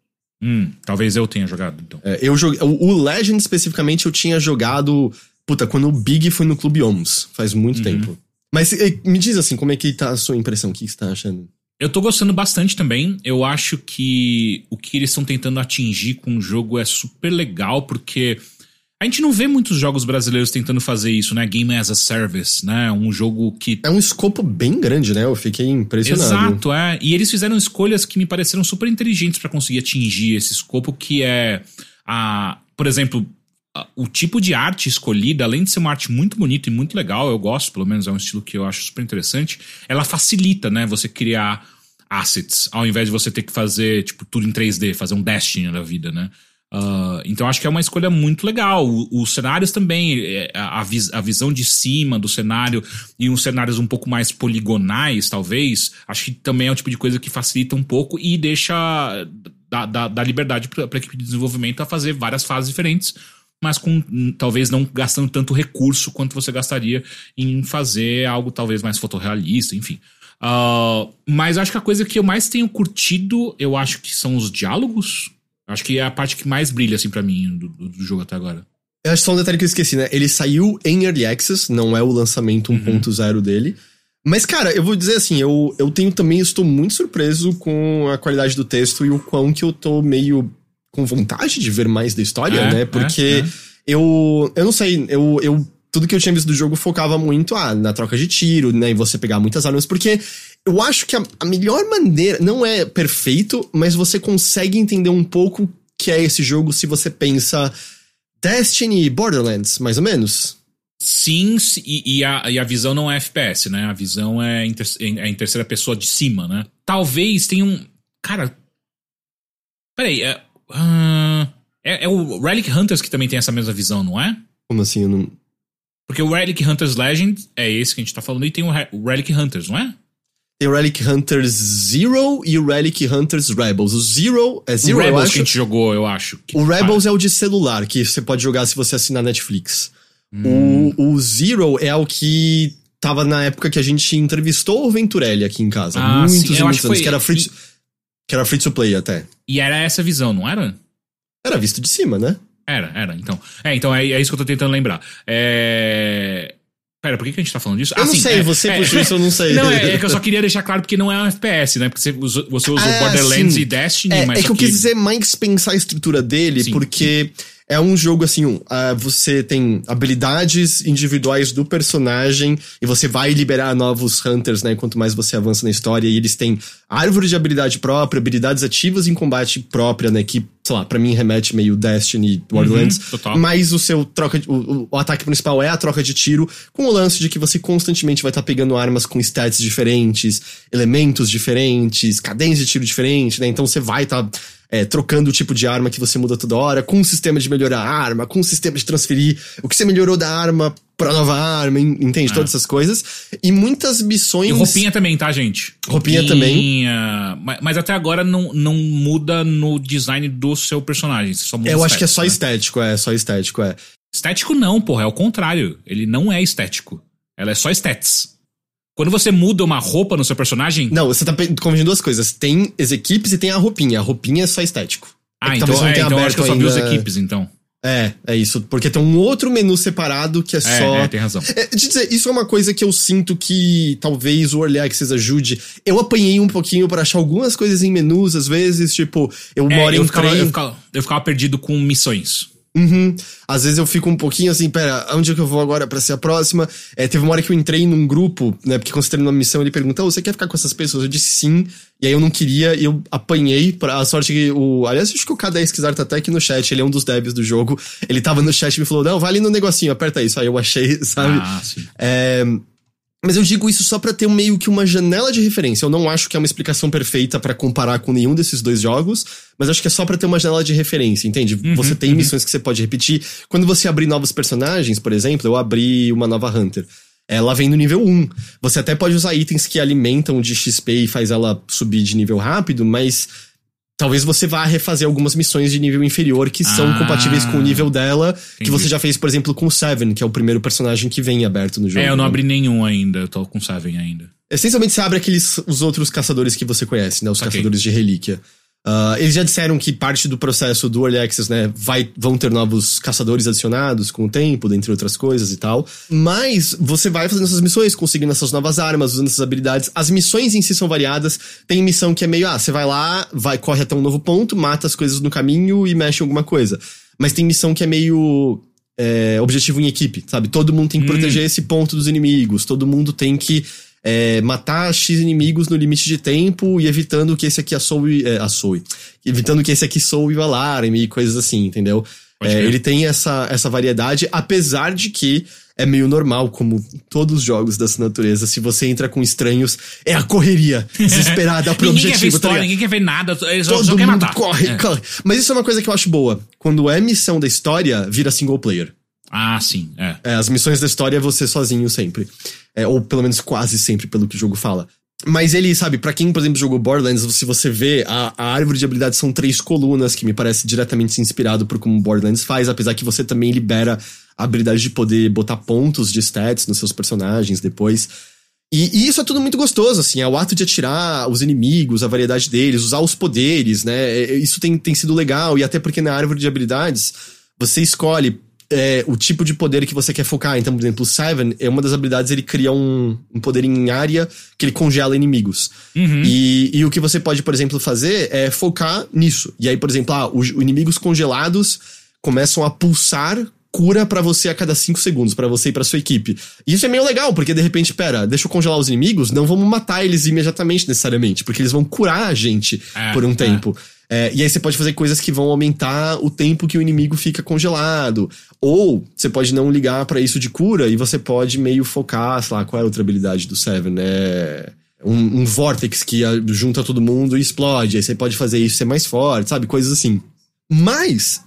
Hum, talvez eu tenha jogado, então.
É, eu joguei, o Legend especificamente eu tinha jogado, puta, quando o Big foi no Clube Homes, faz muito
Uhum.
tempo. Mas me diz assim, como é que tá a sua impressão? O que você tá achando?
Eu tô gostando bastante também. Eu acho que o que eles estão tentando atingir com o jogo é super legal, porque a gente não vê muitos jogos brasileiros tentando fazer isso, né? Game as a Service, né? Um jogo que.
É um escopo bem grande, né? Eu fiquei impressionado.
Exato, é. E eles fizeram escolhas que me pareceram super inteligentes pra conseguir atingir esse escopo, que é a. Por exemplo. O tipo de arte escolhida, além de ser uma arte muito bonita e muito legal, eu gosto, pelo menos é um estilo que eu acho super interessante, ela facilita, né, você criar assets, ao invés de você ter que fazer, tipo, tudo em 3D, fazer um Destiny da vida, né? Ah, então acho que é uma escolha muito legal. Os cenários também, é, a, a vis- a visão de cima do cenário e uns cenários um pouco mais poligonais, talvez, acho que também é o tipo de coisa que facilita um pouco e deixa. dá liberdade para a equipe de desenvolvimento a fazer várias fases diferentes, mas com hum, talvez não gastando tanto recurso quanto você gastaria em fazer algo talvez mais fotorrealista, enfim. Ah, mas acho que a coisa que eu mais tenho curtido, eu acho que são os diálogos. Acho que é a parte que mais brilha, assim, pra mim, do, do- jogo até agora.
Eu acho só um detalhe que eu esqueci, né? Ele saiu em Early Access, não é o lançamento
Uhum.
1.0 dele. Mas, cara, eu vou dizer assim, eu, eu tenho também, estou muito surpreso com a qualidade do texto e o quão que eu tô meio com vontade de ver mais da história,
É,
né?
é,
Porque
é.
eu. Eu não sei, eu. eu tudo que eu tinha visto do jogo focava muito ah, na troca de tiro, né? E você pegar muitas armas, porque eu acho que a, a melhor maneira. Não é perfeito, mas você consegue entender um pouco que é esse jogo se você pensa Destiny Borderlands, mais ou menos.
Sim, e, e a, e a visão não é FPS, né? A visão é em, ter- é em terceira pessoa de cima, né? Talvez tenha um. Cara. Peraí, é. É, é o Relic Hunters que também tem essa mesma visão, não é?
Como assim? Eu não.
Porque o Relic Hunters Legend é esse que a gente tá falando, e tem o, Re- o Relic Hunters, não é?
Tem o Relic Hunters Zero e o Relic Hunters Rebels. O Zero é Zero,
o Rebels
acho.
que a gente jogou, eu acho. que-
O Rebels é o de celular, que você pode jogar se você assinar Netflix.
Hum.
O, o Zero é o que tava na época que a gente entrevistou o Venturelli aqui em casa.
Ah,
muitos
sim, eu
muitos
acho que
anos.
foi-
Que era, free que era free to play até.
E era essa visão, não era?
Era visto de cima, né?
Era, era, então. É, então é, é isso que eu tô tentando lembrar. É. Pera, por que, que a gente tá falando disso?
Eu não
sim,
sei,
é-
você
é-
puxou isso, eu não sei. [LAUGHS]
Não, é, é que eu só queria deixar claro porque não é um FPS, né? Porque você usou, você usou
Ah,
Borderlands
sim.
e Destiny,
É,
mas
é que eu quis dizer mais pensar a estrutura dele,
Sim,
porque é um jogo assim, um, ah, você tem habilidades individuais do personagem e você vai liberar novos hunters, né? Quanto mais você avança na história, e eles têm árvore de habilidade própria, habilidades ativas em combate própria, né? Que, sei lá, pra mim remete meio Destiny, Borderlands.
Uhum, total.
Mas o seu troca de, o, o- ataque principal é a troca de tiro, com o lance de que você constantemente vai estar pegando armas com stats diferentes, elementos diferentes, cadência de tiro diferente, né? Então você vai estar trocando o tipo de arma que você muda toda hora, com um sistema de melhorar a arma, com um sistema de transferir o que você melhorou da arma pra nova arma, en- entende?
É.
Todas essas coisas. E muitas missões.
E roupinha também, tá, gente?
Roupinha também.
Roupinha, Mas, mas até agora não, não muda no design do seu personagem. Você só muda
Eu acho que é só
né?
estético, é, só estético, é.
Estético não, porra, é o contrário. Ele não é estético. Ela é só stats. Quando você muda uma roupa no seu personagem.
Não, você tá confundindo duas coisas. Tem as equipes e tem a roupinha. A roupinha é só estético. É
ah, então,
talvez não
é, então eu acho que eu só vi os equipes, então.
É, é isso. Porque tem um outro menu separado que é,
É,
só.
é, tem razão.
É, de dizer, isso é uma coisa que eu sinto que talvez o Early Access ajude. Eu apanhei um pouquinho pra achar algumas coisas em menus, às vezes, tipo, eu
É,
moro em
eu,
um
ficava,
trem.
eu, ficava, eu ficava perdido com missões.
Uhum. Às vezes eu fico um pouquinho assim, pera, onde é que eu vou agora para ser a próxima? É, teve uma hora que eu entrei num grupo, né? Porque termina uma missão, ele pergunta, oh, você quer ficar com essas pessoas? Eu disse sim, e aí eu não queria, e eu apanhei, pra, a sorte que o... Aliás, acho que o K10 Kizar tá até aqui no chat, ele é um dos devs do jogo, ele tava no chat e me falou, não, vai ali no negocinho, aperta isso. Aí eu achei, [LAUGHS] sabe?
Ah, sim.
É... Mas eu digo isso só para ter meio que uma janela de referência. Eu não acho que é uma explicação perfeita para comparar com nenhum desses dois jogos, mas acho que é só para ter uma janela de referência, entende?
Uhum,
você tem
uhum.
missões que você pode repetir. Quando você abrir novos personagens, por exemplo, eu abri uma nova Hunter. Ela vem no nível 1. Você até pode usar itens que alimentam de XP e faz ela subir de nível rápido, mas talvez você vá refazer algumas missões de nível inferior que são
Ah.
compatíveis com o nível dela, que
Entendi.
você já fez, por exemplo, com o Seven, que é o primeiro personagem que vem aberto no jogo.
É, eu não
né?
abri nenhum ainda, eu tô com Seven ainda.
Essencialmente você abre aqueles os outros caçadores que você conhece, né? Os
Ok.
caçadores de relíquia. Ah, eles já disseram que parte do processo do Early Access, né, vai, vão ter novos caçadores adicionados com o tempo, dentre outras coisas e tal. Mas você vai fazendo essas missões, conseguindo essas novas armas, usando essas habilidades. As missões em si são variadas. Tem missão que é meio, ah, você vai lá, vai, corre até um novo ponto, mata as coisas no caminho e mexe em alguma coisa. Mas tem missão que é meio é, objetivo em equipe, sabe? Todo mundo tem que
Hum.
proteger esse ponto dos inimigos, todo mundo tem que é, matar X inimigos no limite de tempo e evitando que esse aqui assoe. É, assoe. Evitando que esse aqui soe o alarme e coisas assim, entendeu? É, ele tem essa, essa variedade, apesar de que é meio normal, como todos os jogos dessa natureza, se você entra com estranhos, é a correria desesperada [LAUGHS] pro
ninguém quer ver
objetivo, tá
história,
ligado?
ninguém quer ver nada, eles
Todo
só quer matar.
corre,
É.
corre. Mas isso é uma coisa que eu acho boa. Quando é missão da história, vira single player.
Ah, sim, é.
É, as missões da história é você sozinho sempre. É, ou pelo menos quase sempre, pelo que o jogo fala. Mas ele, sabe, pra quem, por exemplo, jogou Borderlands, se você vê, a, a árvore de habilidades são três colunas, que me parece diretamente inspirado por como Borderlands faz, apesar que você também libera a habilidade de poder botar pontos de stats nos seus personagens depois. E, e isso é tudo muito gostoso, assim, é o ato de atirar os inimigos, a variedade deles, usar os poderes, né? é- é- Isso tem, tem sido legal, e até porque na árvore de habilidades você escolhe é, o tipo de poder que você quer focar. Então, por exemplo, o Seven, é uma das habilidades, ele cria um, um poder em área que ele congela inimigos.
Uhum.
E, e o que você pode, por exemplo, fazer é focar nisso. E aí, por exemplo, ah, os os inimigos congelados começam a pulsar cura pra você a cada 5 segundos, pra você e pra sua equipe. E isso é meio legal, porque de repente, pera, deixa eu congelar os inimigos, não vamos matar eles imediatamente necessariamente, porque eles vão curar a gente
É,
por um
é.
tempo. É, e aí você pode fazer coisas que vão aumentar o tempo que o inimigo fica congelado. Ou você pode não ligar pra isso de cura e você pode meio focar, sei lá, qual é a outra habilidade do Seven? É um, um vortex que junta todo mundo e explode. Aí você pode fazer isso ser mais forte, sabe? Coisas assim. Mas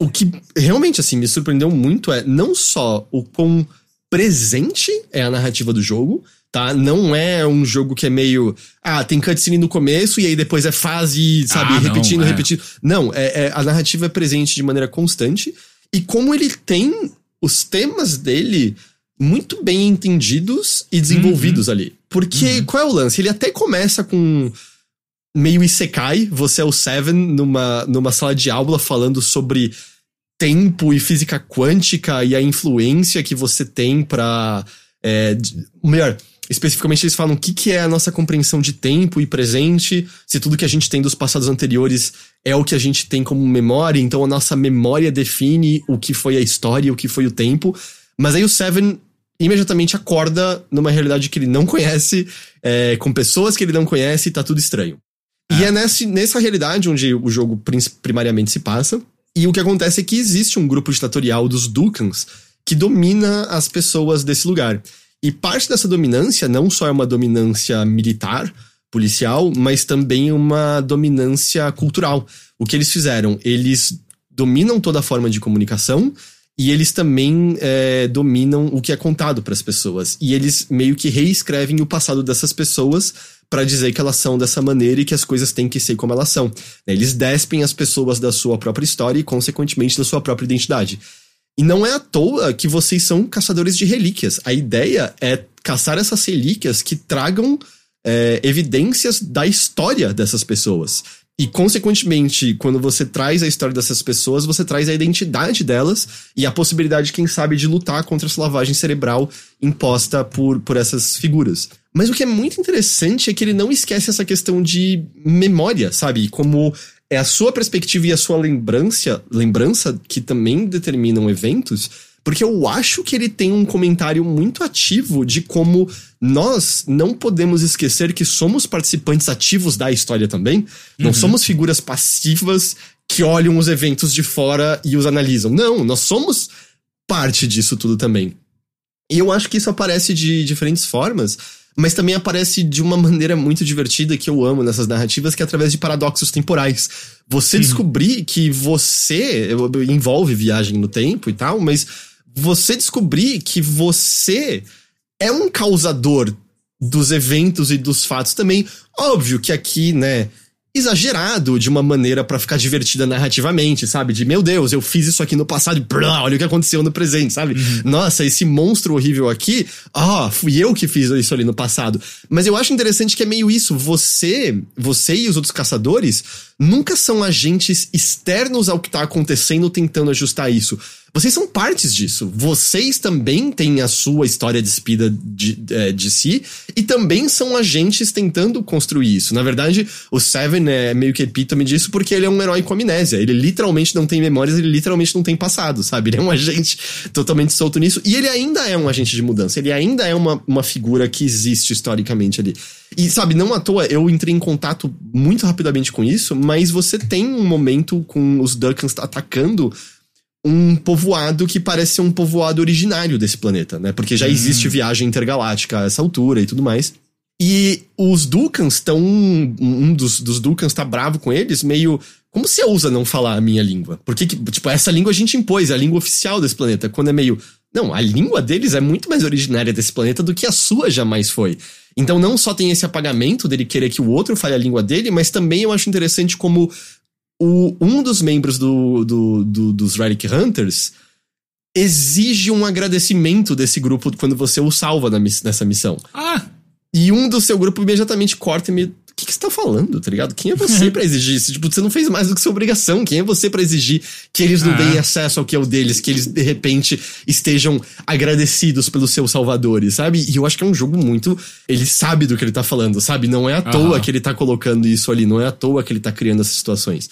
o que realmente assim me surpreendeu muito é não só o quão presente é a narrativa do jogo, tá? Não é um jogo que é meio. Ah, tem cutscene no começo e aí depois é fase, sabe,
Ah, não,
repetindo,
é.
repetindo. Não, é, é- a narrativa é presente de maneira constante. E como ele tem os temas dele muito bem entendidos e desenvolvidos ali. Porque qual é o lance? Ele até começa com meio isekai, você é o Seven numa, numa sala de aula falando sobre tempo e física quântica e a influência que você tem pra. É, melhor, especificamente eles falam o que, que é a nossa compreensão de tempo e presente, se tudo que a gente tem dos passados anteriores é o que a gente tem como memória, então a nossa memória define o que foi a história e o que foi o tempo. Mas aí o Seven imediatamente acorda numa realidade que ele não conhece, é, com pessoas que ele não conhece e tá tudo estranho. E é nessa, nessa realidade onde o jogo primariamente se passa. E o que acontece é que existe um grupo ditatorial dos Dukans que domina as pessoas desse lugar. E parte dessa dominância não só é uma dominância militar, policial, mas também uma dominância cultural. O que eles fizeram? Eles dominam toda a forma de comunicação e eles também é, dominam o que é contado para as pessoas. E eles meio que reescrevem o passado dessas pessoas para dizer que elas são dessa maneira e que as coisas têm que ser como elas são. Eles despem as pessoas da sua própria história e, consequentemente, da sua própria identidade. E não é à toa que vocês são caçadores de relíquias. A ideia é caçar essas relíquias que tragam é, evidências da história dessas pessoas. E, consequentemente, quando você traz a história dessas pessoas, você traz a identidade delas e a possibilidade, quem sabe, de lutar contra essa lavagem cerebral imposta por, por essas figuras. Mas o que é muito interessante é que ele não esquece essa questão de memória, sabe? Como é a sua perspectiva e a sua lembrança, lembrança que também determinam eventos, porque eu acho que ele tem um comentário muito ativo de como nós não podemos esquecer que somos participantes ativos da história também. Não uhum. somos figuras passivas que olham os eventos de fora e os analisam. Não, nós somos parte disso tudo também. E eu acho que isso aparece de diferentes formas, mas também aparece de uma maneira muito divertida que eu amo nessas narrativas, que é através de paradoxos temporais. Você uhum. descobrir que você envolve viagem no tempo e tal, mas você descobrir que você é um causador dos eventos e dos fatos também. Óbvio que aqui, né, exagerado de uma maneira para ficar divertida narrativamente, sabe? De meu Deus, eu fiz isso aqui no passado e olha o que aconteceu no presente, sabe? Uhum. Nossa, esse monstro horrível aqui, ah, oh, fui eu que fiz isso ali no passado. Mas eu acho interessante que é meio isso, você, você e os outros caçadores nunca são agentes externos ao que tá acontecendo tentando ajustar isso. Vocês são partes disso. Vocês também têm a sua história despida de, é, de si e também são agentes tentando construir isso. Na verdade, o Seven é meio que epítome disso porque ele é um herói com amnésia. Ele literalmente não tem memórias, ele literalmente não tem passado, sabe? Ele é um agente totalmente solto nisso. E ele ainda é um agente de mudança. Ele ainda é uma, uma figura que existe historicamente ali. E, sabe, não à toa, eu entrei em contato muito rapidamente com isso, mas você tem um momento com os Duckans atacando um povoado que parece ser um povoado originário desse planeta, né? Porque já existe hum. viagem intergaláctica a essa altura e tudo mais. E os Ducans estão. Um dos, dos Ducans tá bravo com eles, meio. Como você ousa não falar a minha língua? Porque, tipo, essa língua a gente impôs, é a língua oficial desse planeta. Quando é meio. Não, a língua deles é muito mais originária desse planeta do que a sua jamais foi. Então não só tem esse apagamento dele querer que o outro fale a língua dele, mas também eu acho interessante como o, um dos membros do, do, do, dos Relic Hunters exige um agradecimento desse grupo quando você o salva nessa missão.
Ah!
E um do seu grupo imediatamente corta e me. O que, que você tá falando, tá ligado? Quem é você para exigir isso? Tipo, você não fez mais do que sua obrigação. Quem é você para exigir que eles não ah. deem acesso ao que é o deles, que eles de repente estejam agradecidos pelos seus salvadores, sabe? E eu acho que é um jogo muito. Ele sabe do que ele tá falando, sabe? Não é à toa que ele tá colocando isso ali, não é à toa que ele tá criando essas situações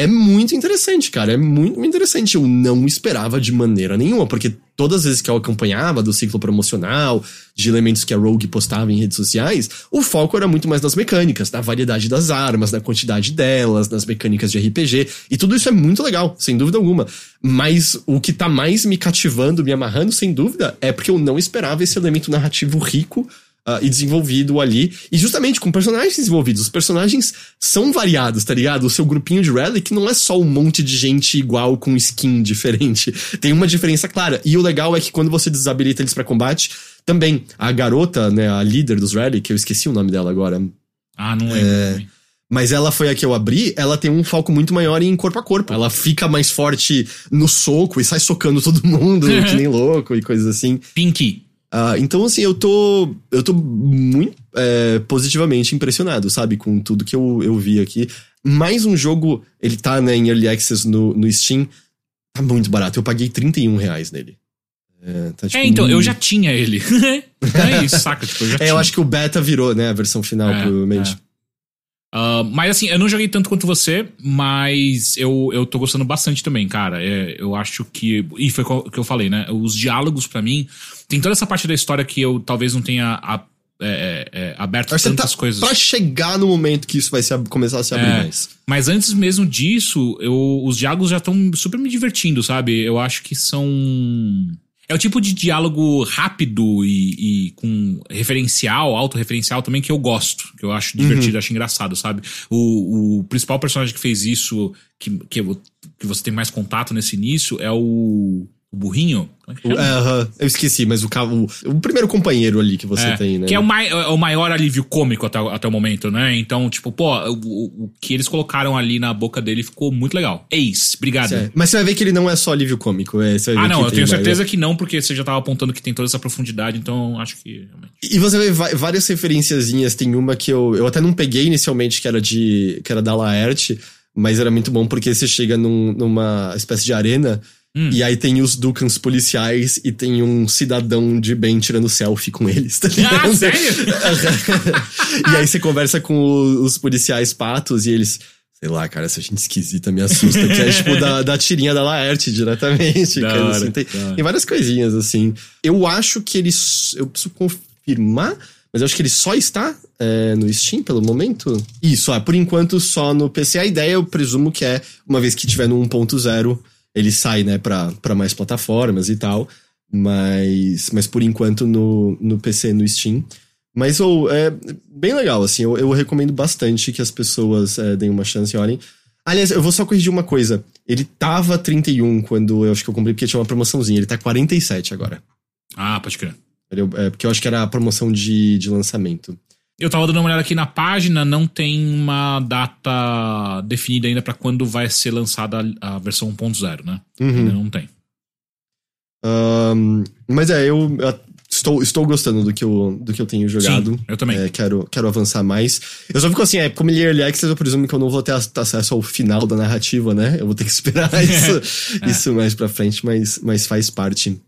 é muito interessante, cara. É muito, interessante. Eu não esperava de maneira nenhuma, porque todas as vezes que eu acompanhava do ciclo promocional, de elementos que a Rogue postava em redes sociais, o foco era muito mais nas mecânicas, na variedade das armas, na quantidade delas, nas mecânicas de RPG. E tudo isso é muito legal, sem dúvida alguma. Mas o que tá mais me cativando, me amarrando, sem dúvida, é porque eu não esperava esse elemento narrativo rico Uh, e desenvolvido ali. E justamente com personagens desenvolvidos. Os personagens são variados, tá ligado? O seu grupinho de Relic não é só um monte de gente igual com skin [LAUGHS] diferente. Tem uma diferença clara. E o legal é que quando você desabilita eles para combate, também a garota, né, a líder dos Relic, eu esqueci o nome dela agora.
Ah, não lembro. É...
Mas ela foi a que eu abri, ela tem um foco muito maior em corpo a corpo. Ela fica mais forte no soco e sai socando todo mundo, [LAUGHS] que nem louco e coisas assim.
Pinky.
Uh, então, assim, eu tô. Eu tô muito é, positivamente impressionado, sabe, com tudo que eu, eu vi aqui. Mais um jogo, ele tá né, em Early Access no, no Steam, tá muito barato. Eu paguei 31 reais nele.
É, tá, tipo, é então, eu já tinha ele. [LAUGHS] é isso, saca? Tipo, eu já
é,
tinha.
eu acho que o beta virou, né, a versão final, é, provavelmente.
Uh, mas assim, eu não joguei tanto quanto você, mas eu, eu tô gostando bastante também, cara. É, eu acho que. E foi o que eu falei, né? Os diálogos para mim. Tem toda essa parte da história que eu talvez não tenha a, é, é, é aberto mas tantas
tá
coisas.
Pra chegar no momento que isso vai se, começar a se abrir é, mais.
Mas antes mesmo disso, eu, os diálogos já estão super me divertindo, sabe? Eu acho que são é o tipo de diálogo rápido e, e com referencial, autorreferencial também que eu gosto, que eu acho divertido, uhum. acho engraçado, sabe? O, o principal personagem que fez isso, que, que, que você tem mais contato nesse início, é o o burrinho?
É uh. Eu esqueci, mas o, o, o, primeiro companheiro ali que você
é,
tem, né?
Que é o, mai, é o maior alívio cômico até, até o momento, né? Então, tipo, pô, o, o, que eles colocaram ali na boca dele ficou muito legal. Eis, obrigado.
Certo. Mas você vai ver que ele não é só alívio cômico. É,
ah, não, eu tenho certeza mais... que não, porque você já tava apontando que tem toda essa profundidade, então acho que.
E você vê várias referenciazinhas. Tem uma que eu, eu até não peguei inicialmente, que era de. que era da Laerte, mas era muito bom porque você chega num, numa espécie de arena. Hum. E aí tem os Ducans policiais e tem um cidadão de bem tirando selfie com eles, tá
ah, ligado? Ah, sério? [LAUGHS]
e aí você conversa com os policiais patos e eles. Sei lá, cara, essa gente esquisita me assusta, que é [LAUGHS] tipo da, da tirinha da Laerte diretamente. Cara,
hora,
assim, tem, tem várias coisinhas, assim. Eu acho que ele. Eu preciso confirmar, mas eu acho que ele só está é, no Steam pelo momento. Isso, ah, por enquanto só no PC. A ideia eu presumo que é, uma vez que tiver no 1.0, ele sai, né, pra, pra mais plataformas e tal. Mas, mas por enquanto no, no PC, no Steam. Mas ou, é bem legal, assim. Eu, eu recomendo bastante que as pessoas é, deem uma chance e olhem. Aliás, eu vou só corrigir uma coisa. Ele tava 31 quando eu acho que eu comprei, porque tinha uma promoçãozinha. Ele tá 47 agora.
Ah, pode crer.
É, porque eu acho que era a promoção de, de lançamento.
Eu tava dando uma olhada aqui na página, não tem uma data definida ainda pra quando vai ser lançada a, a versão 1.0, né? Ainda não tem.
Ahn, mas é, eu, estou, estou gostando do que eu, do que eu tenho jogado.
Sim, eu também.
É, quero, quero avançar mais. Eu só fico assim, é, como ele é early access, eu presumo que eu não vou ter ac- acesso ao final da narrativa, né? Eu vou ter que esperar [LAUGHS] isso,
É.
isso mais pra frente, mas, mas faz parte.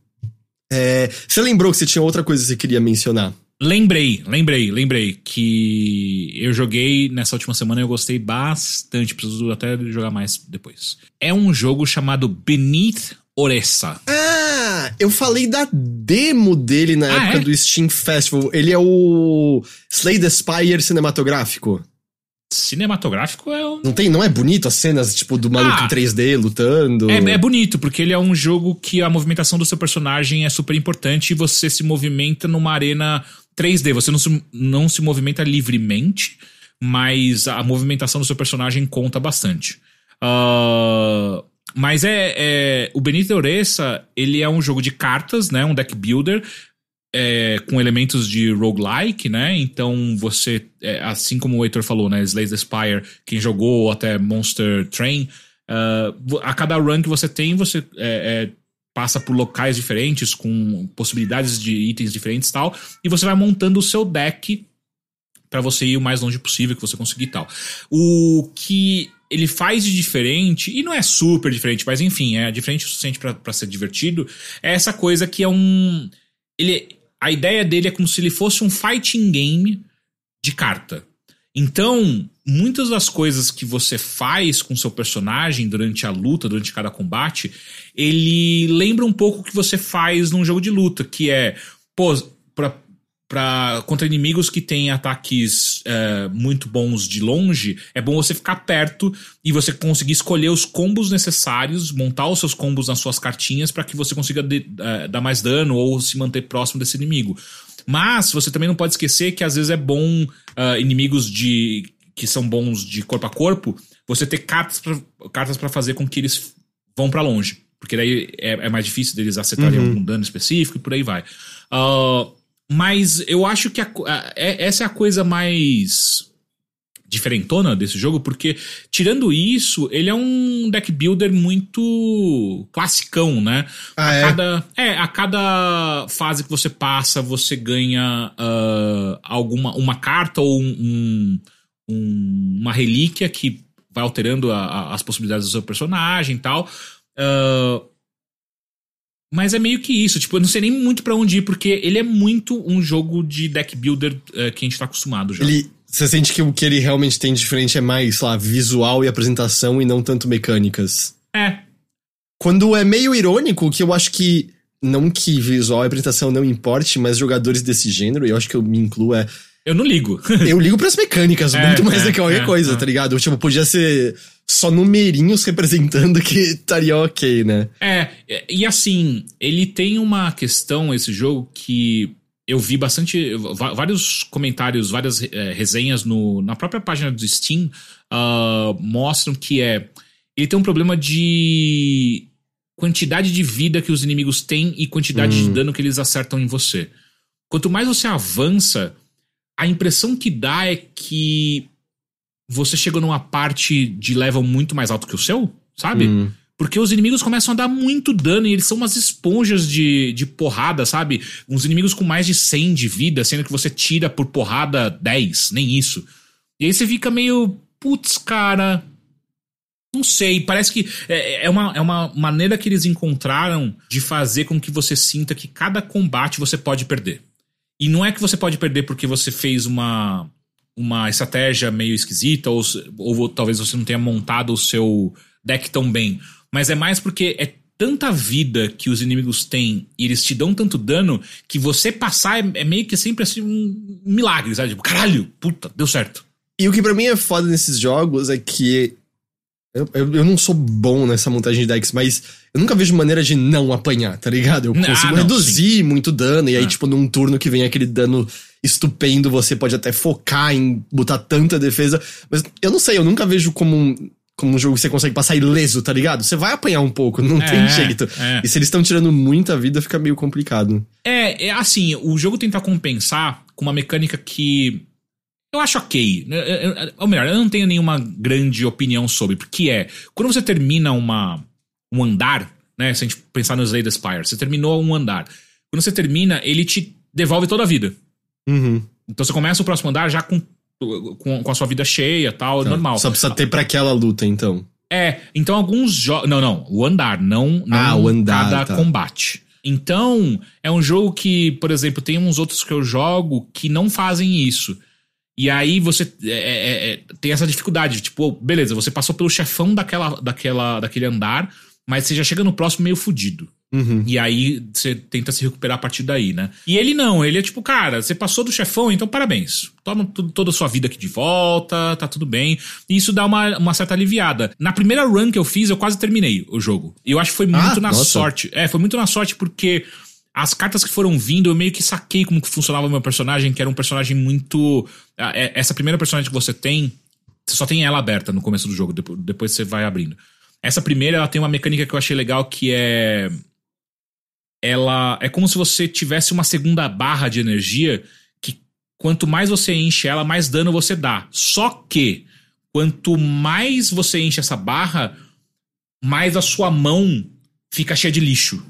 É, você lembrou que você tinha outra coisa que você queria mencionar?
Lembrei, lembrei, lembrei que eu joguei nessa última semana e eu gostei bastante. Preciso até jogar mais depois. É um jogo chamado Beneath Oressa.
Ah, eu falei da demo dele na
Ah,
época
é?
do Steam Festival. Ele é o Slay the Spire cinematográfico.
Cinematográfico é um.
Não tem, não é bonito as cenas, tipo, do maluco
Ah.
em 3D lutando?
É, é bonito, porque ele é um jogo que a movimentação do seu personagem é super importante e você se movimenta numa arena 3D. Você não se, não se movimenta livremente, mas a movimentação do seu personagem conta bastante. Ah, mas é, é- O Benito Oressa, ele é um jogo de cartas, né? Um deck builder. é, com elementos de roguelike, né? Então você, é, assim como o Heitor falou, né? Slay the Spire, quem jogou ou até Monster Train, vo- a cada run que você tem, você é, é, passa por locais diferentes, com possibilidades de itens diferentes e tal, e você vai montando o seu deck pra você ir o mais longe possível que você conseguir e tal. O que ele faz de diferente, e não é super diferente, mas enfim, é diferente o suficiente pra ser divertido, é essa coisa que é um. Ele, a ideia dele é como se ele fosse um fighting game de carta. Então, muitas das coisas que você faz com seu personagem durante a luta, durante cada combate, ele lembra um pouco o que você faz num jogo de luta, que é, pô, pra, pra, contra inimigos que têm ataques é, muito bons de longe, é bom você ficar perto e você conseguir escolher os combos necessários, montar os seus combos nas suas cartinhas para que você consiga de- é, dar mais dano ou se manter próximo desse inimigo. Mas você também não pode esquecer que às vezes é bom ah, inimigos de que são bons de corpo a corpo, você ter cartas para fazer com que eles vão pra longe. Porque daí é, é mais difícil deles acertarem
Uhum.
algum dano específico e por aí vai. Ah, mas eu acho que a a- é- essa é a coisa mais diferentona desse jogo, porque tirando isso, ele é um deck builder muito classicão, né?
Ah,
a
é?
cada é a cada fase que você passa, você ganha ah, alguma uma carta ou um, um- um- uma relíquia que vai alterando a- a- as possibilidades do seu personagem e tal. Ah, mas é meio que isso, tipo, eu não sei nem muito pra onde ir, porque ele é muito um jogo de deck builder eh, que a gente tá acostumado já.
Ele, você sente que o que ele realmente tem de diferente é mais, sei lá, visual e apresentação e não tanto mecânicas.
É,
Quando é meio irônico, que eu acho que. Não que visual e apresentação não importe, mas jogadores desse gênero, e eu acho que eu me incluo, é.
eu não ligo. [LAUGHS]
Eu ligo pras mecânicas,
É,
muito mais
é,
do que qualquer
é,
coisa,
é.
tá ligado? Tipo, podia ser só numerinhos representando que estaria ok, né?
É, e assim, ele tem uma questão, esse jogo, que eu vi bastante. Vários comentários, várias eh, resenhas no, na própria página do Steam ah, mostram que é. Ele tem um problema de quantidade de vida que os inimigos têm e quantidade de
Hum.
dano que eles acertam em você. Quanto mais você avança, a impressão que dá é que você chega numa parte de level muito mais alto que o seu, sabe?
Hum.
Porque os inimigos começam a dar muito dano e eles são umas esponjas de, de porrada, sabe? Uns inimigos com mais de 100 de vida, sendo que você tira por porrada 10, nem isso. E aí você fica meio. Putz, cara. Não sei, parece que é, é uma, é uma maneira que eles encontraram de fazer com que você sinta que cada combate você pode perder. E não é que você pode perder porque você fez uma uma estratégia meio esquisita, ou, ou talvez você não tenha montado o seu deck tão bem. Mas é mais porque é tanta vida que os inimigos têm e eles te dão tanto dano que você passar é, é meio que sempre assim um milagre, sabe? Tipo, caralho, puta, deu certo.
E o que para mim é foda nesses jogos é que eu, eu, eu, não sou bom nessa montagem de decks, mas eu nunca vejo maneira de não apanhar, tá ligado? Eu ah, consigo ah, não, reduzir sim. muito dano, e aí, ah. tipo, num turno que vem aquele dano estupendo, você pode até focar em botar tanta defesa. Mas eu não sei, eu nunca vejo como um, como um jogo que você consegue passar ileso, tá ligado? Você vai apanhar um pouco, não é, tem jeito. É. E se eles estão tirando muita vida, fica meio complicado.
É, é assim, o jogo tenta compensar com uma mecânica que eu acho ok. Ou melhor, eu não tenho nenhuma grande opinião sobre. Porque é, quando você termina uma, um andar, né? Se a gente pensar no Slay the Spire, você terminou um andar. Quando você termina, ele te devolve toda a vida.
Uhum.
Então você começa o próximo andar já com, com, com a sua vida cheia tal, tá. normal.
Só precisa ter para aquela luta, então.
É, então alguns jogos. Não, não, o andar, não, não
ah, o andar,
cada
tá.
combate. Então, é um jogo que, por exemplo, tem uns outros que eu jogo que não fazem isso. E aí você é, é, é, tem essa dificuldade, tipo, beleza, você passou pelo chefão daquela, daquela, daquele andar, mas você já chega no próximo meio fudido.
Uhum.
E aí você tenta se recuperar a partir daí, né? E ele não, ele é tipo, cara, você passou do chefão, então parabéns. Toma toda a sua vida aqui de volta, tá tudo bem. E isso dá uma, uma certa aliviada. Na primeira run que eu fiz, eu quase terminei o jogo. E eu acho que foi muito ah, na nossa. sorte. É, foi muito na sorte porque as cartas que foram vindo, eu meio que saquei como que funcionava o meu personagem, que era um personagem muito. É, essa primeira personagem que você tem, você só tem ela aberta no começo do jogo, depois você vai abrindo. Essa primeira, ela tem uma mecânica que eu achei legal que é. Ela. É como se você tivesse uma segunda barra de energia que quanto mais você enche ela, mais dano você dá. Só que, quanto mais você enche essa barra, mais a sua mão fica cheia de lixo.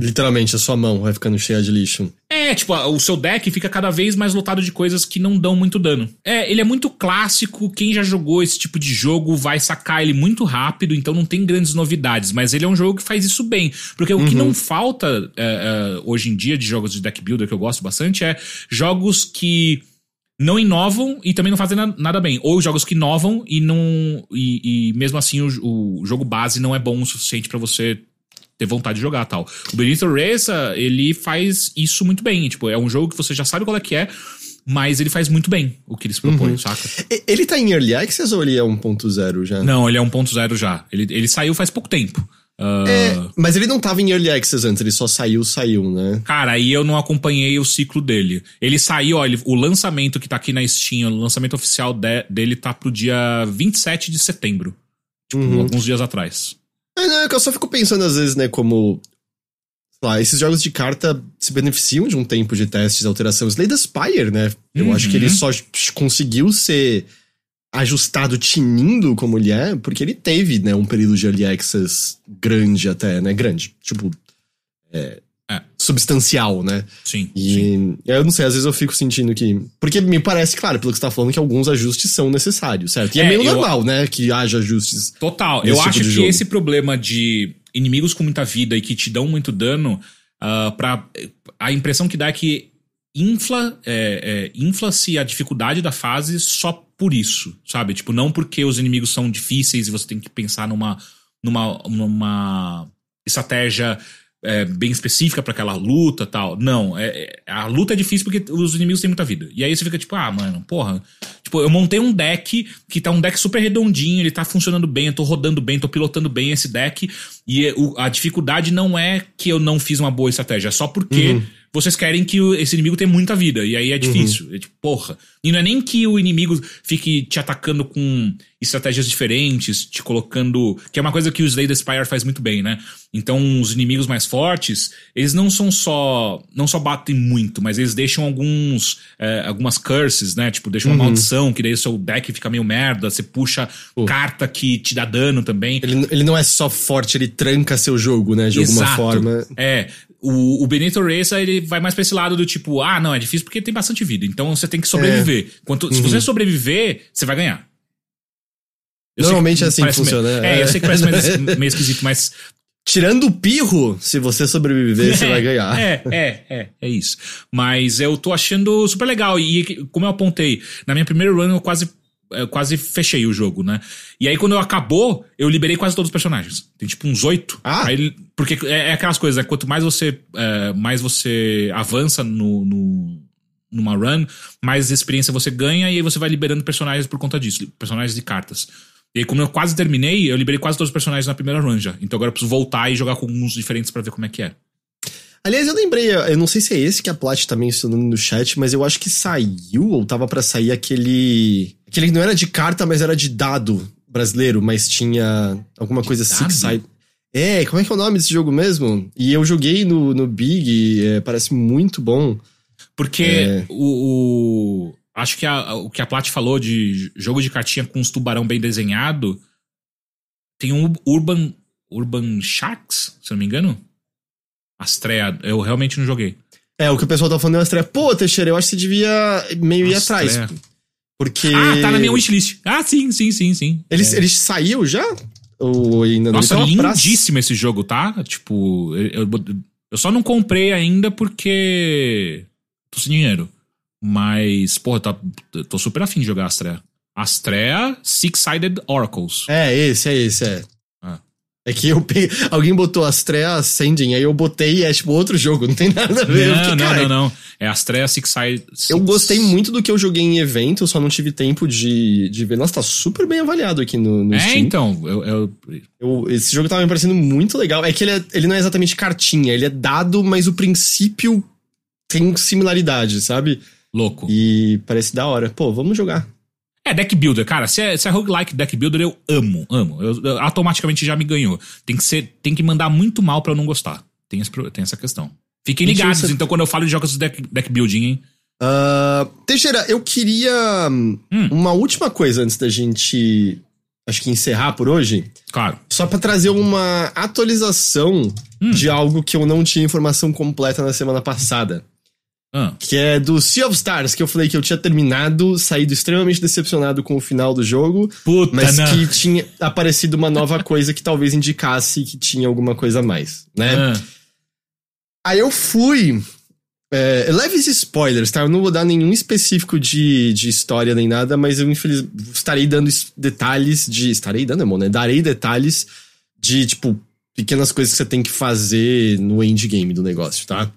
Literalmente, a sua mão vai ficando cheia de lixo.
É, tipo, o seu deck fica cada vez mais lotado de coisas que não dão muito dano. É, ele é muito clássico, quem já jogou esse tipo de jogo vai sacar ele muito rápido, então não tem grandes novidades, mas ele é um jogo que faz isso bem. Porque uhum. o que uhum. não falta é, é, hoje em dia de jogos de deck builder que eu gosto bastante é jogos que não inovam e também não fazem nada bem. Ou jogos que inovam e não. E, e mesmo assim o, o, jogo base não é bom o suficiente para você ter vontade de jogar tal. O Benito Reza, ele faz isso muito bem. Tipo, é um jogo que você já sabe qual é que é, mas ele faz muito bem o que ele se propõe, uhum. saca?
Ele tá em Early Access ou ele é 1.0 já?
Não, ele é 1.0 já. Ele, ele saiu faz pouco tempo.
Uh... É, mas ele não tava em Early Access antes, ele só saiu, saiu, né?
Cara, aí eu não acompanhei o ciclo dele. Ele saiu, ó, ele, o lançamento que tá aqui na Steam, o lançamento oficial de, dele tá pro dia 27 de setembro. Tipo, uhum. alguns dias atrás.
Não, é que eu só fico pensando às vezes, né, como. Lá, esses jogos de carta se beneficiam de um tempo de testes, alteração. Slay the Spire, né? Eu uhum. acho que ele só conseguiu ser ajustado tinindo como ele é, porque ele teve, né, um período de early access grande até, né? Grande. Tipo. É. substancial, né?
Sim.
E
sim.
eu não sei, às vezes eu fico sentindo que. Porque me parece, claro, pelo que você tá falando, que alguns ajustes são necessários, certo? E é, é meio eu... normal, né? Que haja ajustes.
Total. Eu tipo acho que jogo. esse problema de inimigos com muita vida e que te dão muito dano, uh, pra, a impressão que dá é que infla, é, é, infla-se a dificuldade da fase só por isso, sabe? Tipo, não porque os inimigos são difíceis e você tem que pensar numa, numa, numa estratégia é, bem específica para aquela luta tal. Não, é, é, a luta é difícil porque os inimigos têm muita vida. E aí você fica tipo, ah, mano, porra. Tipo, eu montei um deck que tá um deck super redondinho, ele tá funcionando bem, eu tô rodando bem, tô pilotando bem esse deck. E a dificuldade não é que eu não fiz uma boa estratégia, é só porque. Uhum vocês querem que esse inimigo tenha muita vida. E aí é difícil. Uhum. É tipo, porra. E não é nem que o inimigo fique te atacando com estratégias diferentes, te colocando. Que é uma coisa que o Slay the Spire faz muito bem, né? Então, os inimigos mais fortes, eles não são só. Não só batem muito, mas eles deixam alguns. É, algumas curses, né? Tipo, deixam uma uhum. maldição, que daí o seu deck fica meio merda. Você puxa uh. carta que te dá dano também.
Ele, ele não é só forte, ele tranca seu jogo, né? De Exato. alguma forma.
É. O, o Benito Racer, ele vai mais pra esse lado do tipo, ah, não, é difícil porque tem bastante vida. Então você tem que sobreviver. É. Quanto, uhum. Se você sobreviver, você vai ganhar.
Eu Normalmente é assim que funciona.
Meio, é, eu sei que parece meio, [LAUGHS] meio esquisito, mas
Tirando o pirro, se você sobreviver, você vai ganhar.
É, é, é, é isso. Mas eu tô achando super legal. E como eu apontei, na minha primeira run eu quase, eu quase fechei o jogo, né? E aí quando acabou, eu liberei quase todos os personagens. Tem tipo uns oito.
Ah.
Aí, porque é, é aquelas coisas, né? Quanto mais você, é, mais você avança no, no, numa run, mais experiência você ganha e aí você vai liberando personagens por conta disso. Personagens e cartas. E aí, como eu quase terminei, eu liberei quase todos os personagens na primeira run já. Então agora eu preciso voltar e jogar com alguns diferentes para ver como é que é.
Aliás, eu lembrei, eu não sei se é esse que a Plat tá mencionando no chat, mas eu acho que saiu, ou tava para sair aquele. Aquele que não era de carta, mas era de dado brasileiro, mas tinha alguma
De
coisa
dado?
Six Side. É, como é que é o nome desse jogo mesmo? E eu joguei no, no Big, é, parece muito bom.
Porque
É.
o, o- Acho que a- o que a Plat falou de jogo de cartinha com os tubarão bem desenhado. Tem um Urban. Urban Sharks, se não me engano. Astrea, eu realmente não joguei.
É, o que o pessoal tá falando é uma estreia. Pô, Teixeira, eu acho que você devia meio ir atrás.
Astrea.
Porque.
Ah, tá na minha wishlist. Ah, sim, sim, sim, sim.
Ele,
É.
ele saiu já? Ou ainda não?
Nossa,
Ele tava pra-
lindíssimo esse jogo, tá? Tipo, eu, eu- só não comprei ainda porque tô sem dinheiro. Mas, porra, tá, eu tô super afim de jogar Astrea. Astrea Six-Sided Oracles.
É, esse, é esse, é. É que eu peguei, alguém botou Astrea Ascending, aí eu botei e é tipo outro jogo, não tem nada a ver.
Não, não,
"Cara,
não, não. É Astrea Six-Sided.
Eu gostei muito do que eu joguei em evento, só não tive tempo de, de ver. Nossa, tá super bem avaliado aqui no, no
É,
Steam.
então. Eu, eu-
Eu- esse jogo tava me parecendo muito legal. É que ele, é- ele não é exatamente cartinha, ele é dado, mas o princípio tem similaridade, sabe?
louco.
E parece da hora. Pô, vamos jogar.
É, deck builder, cara. Se é, se é roguelike deck builder, eu amo, amo. Eu- eu- automaticamente já me ganhou. Tem que ser, tem que mandar muito mal pra eu não gostar. Tem, esse tem essa questão. Fiquem ligados, então, quando eu falo de jogos de deck, deck building, hein?
Ah, Teixeira, eu queria hum,
Hum.
uma última coisa antes da gente, acho que encerrar por hoje.
Claro.
Só pra trazer uma atualização
Hum.
de algo que eu não tinha informação completa na semana passada.
Ah,
Que é do Sea of Stars, que eu falei que eu tinha terminado, saído extremamente decepcionado com o final do jogo,
puta,
mas
não.
que tinha aparecido uma nova [LAUGHS] coisa que talvez indicasse que tinha alguma coisa a mais, né?
Ah,
Aí eu fui. É, leves spoilers, tá? Eu não vou dar nenhum específico de, de história nem nada, mas eu infelizmente estarei dando es- detalhes de. Estarei dando, amor, né? Darei detalhes de, tipo, pequenas coisas que você tem que fazer no endgame do negócio, tá?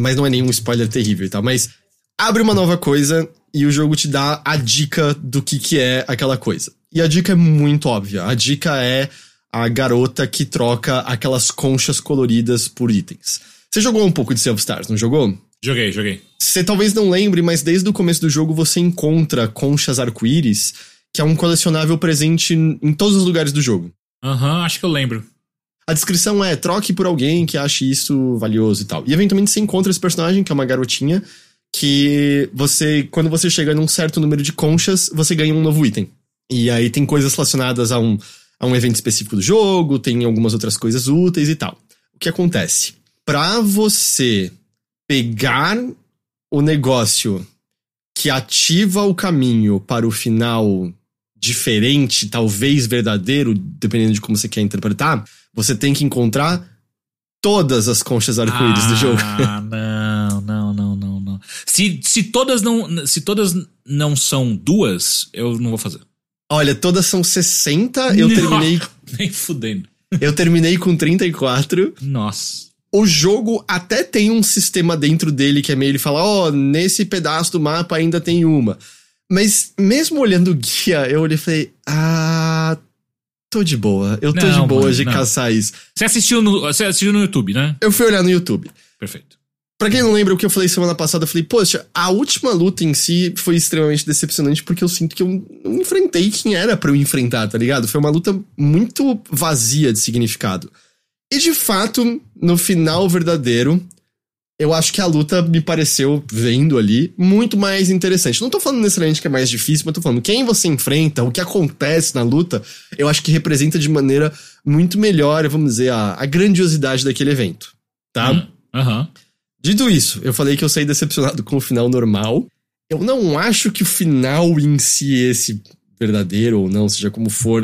Mas não é nenhum spoiler terrível e tal. Mas abre uma nova coisa e o jogo te dá a dica do que, que é aquela coisa. E a dica é muito óbvia. A dica é a garota que troca aquelas conchas coloridas por itens. Você jogou um pouco de Sea of Stars, não jogou?
Joguei, joguei.
Você talvez não lembre, mas desde o começo do jogo você encontra conchas arco-íris, que é um colecionável presente em todos os lugares do jogo.
Aham, acho que eu lembro.
A descrição é troque por alguém que ache isso valioso e tal. E eventualmente você encontra esse personagem, que é uma garotinha, que você, quando você chega num certo número de conchas, você ganha um novo item. E aí tem coisas relacionadas a um, a um evento específico do jogo, tem algumas outras coisas úteis e tal. O que acontece? Pra você pegar o negócio que ativa o caminho para o final diferente, talvez verdadeiro, dependendo de como você quer interpretar, você tem que encontrar todas as conchas arco-íris do jogo.
Ah, não, não, não, não, não. Se, se todas não, se todas não são duas, eu não vou fazer.
Olha, todas são 60, eu
Não.
terminei, [LAUGHS]
Nem fudendo.
eu terminei com 34.
Nossa.
O jogo até tem um sistema dentro dele que é meio ele fala, ó, oh, nesse pedaço do mapa ainda tem uma. Mas mesmo olhando o guia, eu olhei e falei, ah, tô de boa. Eu tô
Não,
de boa
mano,
de
não.
caçar isso.
Você assistiu no, você assistiu no YouTube, né?
Eu fui olhar no YouTube.
Perfeito.
Pra quem não lembra o que eu falei semana passada, eu falei, poxa, a última luta em si foi extremamente decepcionante porque eu sinto que eu não enfrentei quem era pra eu enfrentar, tá ligado? Foi uma luta muito vazia de significado. E de fato, no final verdadeiro, eu acho que a luta me pareceu, vendo ali, muito mais interessante. Não tô falando necessariamente que é mais difícil, mas tô falando quem você enfrenta, o que acontece na luta, eu acho que representa de maneira muito melhor, vamos dizer, a, a grandiosidade daquele evento, tá?
Hum, Aham.
Dito isso, eu falei que eu saí decepcionado com o final normal. Eu não acho que o final em si, esse verdadeiro ou não, seja como for,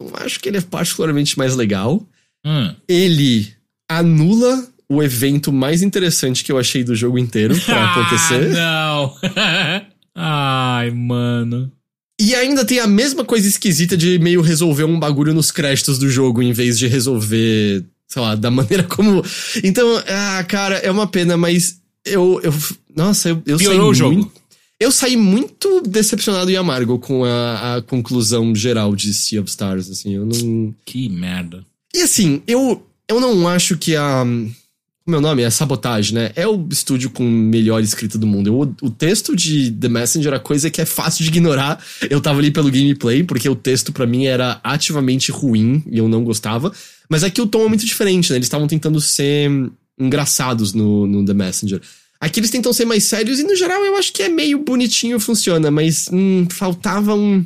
eu não acho que ele é particularmente mais legal.
Hum.
Ele anula o evento mais interessante que eu achei do jogo inteiro pra acontecer.
Ah, não. [LAUGHS] Ai, mano.
E ainda tem a mesma coisa esquisita de meio resolver um bagulho nos créditos do jogo em vez de resolver, sei lá, da [LAUGHS] maneira como. Então, ah, cara, é uma pena, mas eu. eu nossa, eu, eu
Piorou o jogo.
Muito, eu saí muito decepcionado e amargo com a, a conclusão geral de Sea of Stars, assim. Eu não.
Que merda.
E assim, eu, eu não acho que a. O nome? É Sabotagem, né? É o estúdio com melhor escrita do mundo. Eu, o texto de The Messenger é coisa que é fácil de ignorar. Eu tava ali pelo gameplay, porque o texto para mim era ativamente ruim e eu não gostava. Mas aqui o tom é muito diferente, né? Eles estavam tentando ser engraçados no, no The Messenger. Aqui eles tentam ser mais sérios e no geral eu acho que é meio bonitinho, funciona, mas hum, faltava um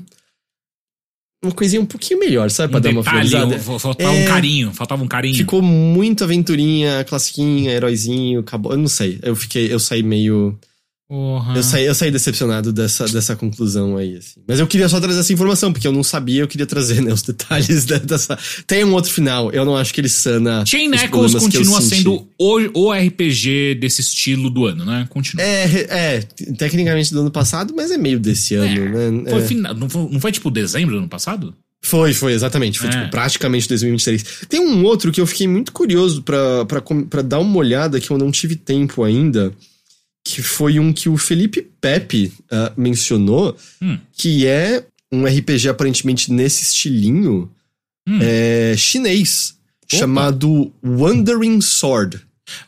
uma coisinha um pouquinho melhor, sabe? Pra
um
dar uma
detalhe,
finalizada.
faltava
É.
um carinho, faltava um carinho.
Ficou muito aventurinha, classiquinha, heróizinho, acabou. Eu não sei. Eu fiquei, eu saí meio.
Porra.
Eu saí, eu saí decepcionado dessa, dessa conclusão aí, assim. Mas eu queria só trazer essa informação, porque eu não sabia, eu queria trazer, né, os detalhes [LAUGHS] dessa. Tem um outro final, eu não acho que ele sana.
Chain Echoes continua sendo o, o RPG desse estilo do ano, né? Continua.
É, é, tecnicamente do ano passado, mas é meio desse ano, né?
Foi
É.
fina- não, foi, não foi tipo dezembro do ano passado?
Foi, foi, exatamente. Foi
É.
tipo, praticamente 2023. Tem um outro que eu fiquei muito curioso pra dar uma olhada que eu não tive tempo ainda. Que foi um que o Felipe Pepe ah, mencionou,
Hum.
que é um RPG aparentemente nesse estilinho
Hum.
é, chinês,
Opa.
chamado Wandering Sword.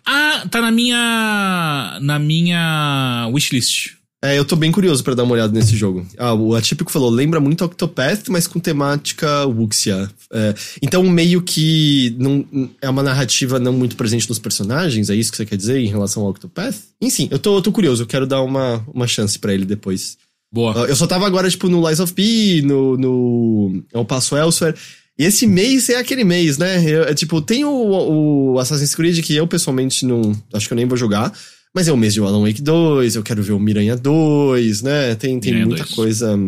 Ah, tá na minha. na minha wishlist.
É, eu tô bem curioso pra dar uma olhada nesse jogo. Ah, o Atípico falou, lembra muito Octopath, mas com temática Wuxia. É, então, meio que não, é uma narrativa não muito presente nos personagens, é isso que você quer dizer em relação ao Octopath? Enfim, eu tô, eu tô curioso, eu quero dar uma, uma chance pra ele depois.
Boa.
Ah, Eu só tava agora, tipo, no Lies of P, no, no Eu Passo Elsewhere. E esse mês é aquele mês, né? Eu- é, tipo, tem o, o Assassin's Creed que eu pessoalmente não. Acho que eu nem vou jogar. Mas é o mês de Alan Wake 2, eu quero ver o Miranha 2, né? Tem, tem
Miranha
muita
2.
coisa.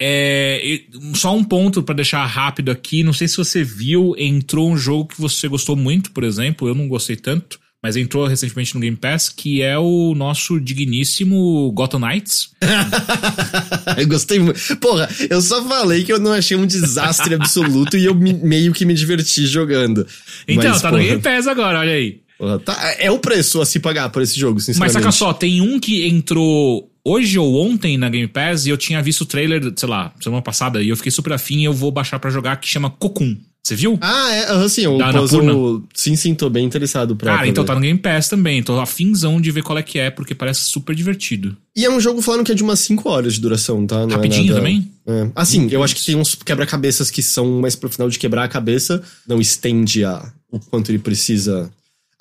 É, só um ponto pra deixar rápido aqui. Não sei se você viu, entrou um jogo que você gostou muito, por exemplo. Eu não gostei tanto, mas entrou recentemente no Game Pass, que é o nosso digníssimo Gotham Knights. [LAUGHS]
eu gostei muito. Porra, eu só falei que eu não achei um desastre absoluto e eu me- meio que me diverti jogando.
Então,
Mas,
tá no
porra,
Game Pass agora, olha aí.
Tá- é o preço a se pagar por esse jogo,
Mas
sinceramente.
saca só, tem um que entrou hoje ou ontem na Game Pass e eu tinha visto o trailer, sei lá, semana passada, e eu fiquei super afim e eu vou baixar pra jogar, que chama Cocoon. Você viu?
Ah, é, aham, sim, o
Da
puzzle. Sim, sim, tô bem interessado pra.
Cara, então tá no Game Pass também. Tô afinzão de ver qual é que é, porque parece super divertido.
E é um jogo falando que é de umas 5 horas de duração, tá? Não é
Rapidinho
nada-
também?
É. Assim, eu acho que tem uns quebra-cabeças que são mais pro final de quebrar a cabeça, não estende a, o quanto ele precisa.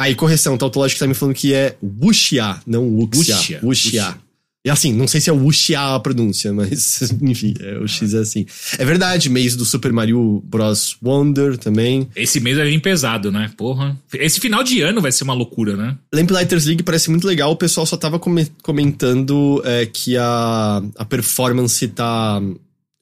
Aí, correção, Tautológico tá me falando que é Wuxia, não Wuxia.
Wuxia.
Wuxia. E assim, não sei se é Wuxia a pronúncia, mas [LAUGHS] enfim, é, o X é assim. É verdade, mês do Super Mario Bros. Wonder também.
Esse mês vai vir pesado, né? Porra. Esse final de ano vai ser uma loucura, né?
Lamplighters League parece muito legal, o pessoal só tava come- comentando é, que a, a performance tá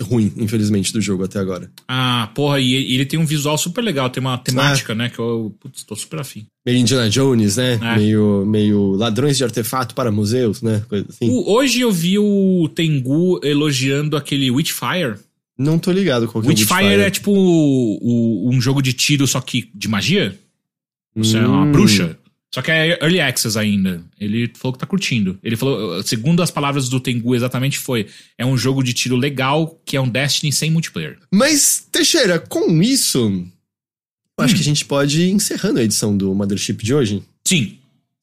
ruim, infelizmente, do jogo até agora.
Ah, porra, e ele tem um visual super legal, tem uma temática, né? Que eu, putz, tô super afim.
Meio Indiana Jones, né?
É.
Meio, meio ladrões de artefato para museus, né? Coisa assim.
O- hoje eu vi o Tengu elogiando aquele Witchfire.
Não tô ligado qual que é
Witchfire
Witchfire.
é tipo o- o- um jogo de tiro, só que de magia. Você é uma
Hum.
bruxa. Só que é Early Access ainda. Ele falou que tá curtindo. Ele falou, segundo as palavras do Tengu, exatamente foi: é um jogo de tiro legal que é um Destiny sem multiplayer.
Mas, Teixeira, com isso, eu acho
Hum.
que a gente pode ir encerrando a edição do Mothership de hoje.
Sim,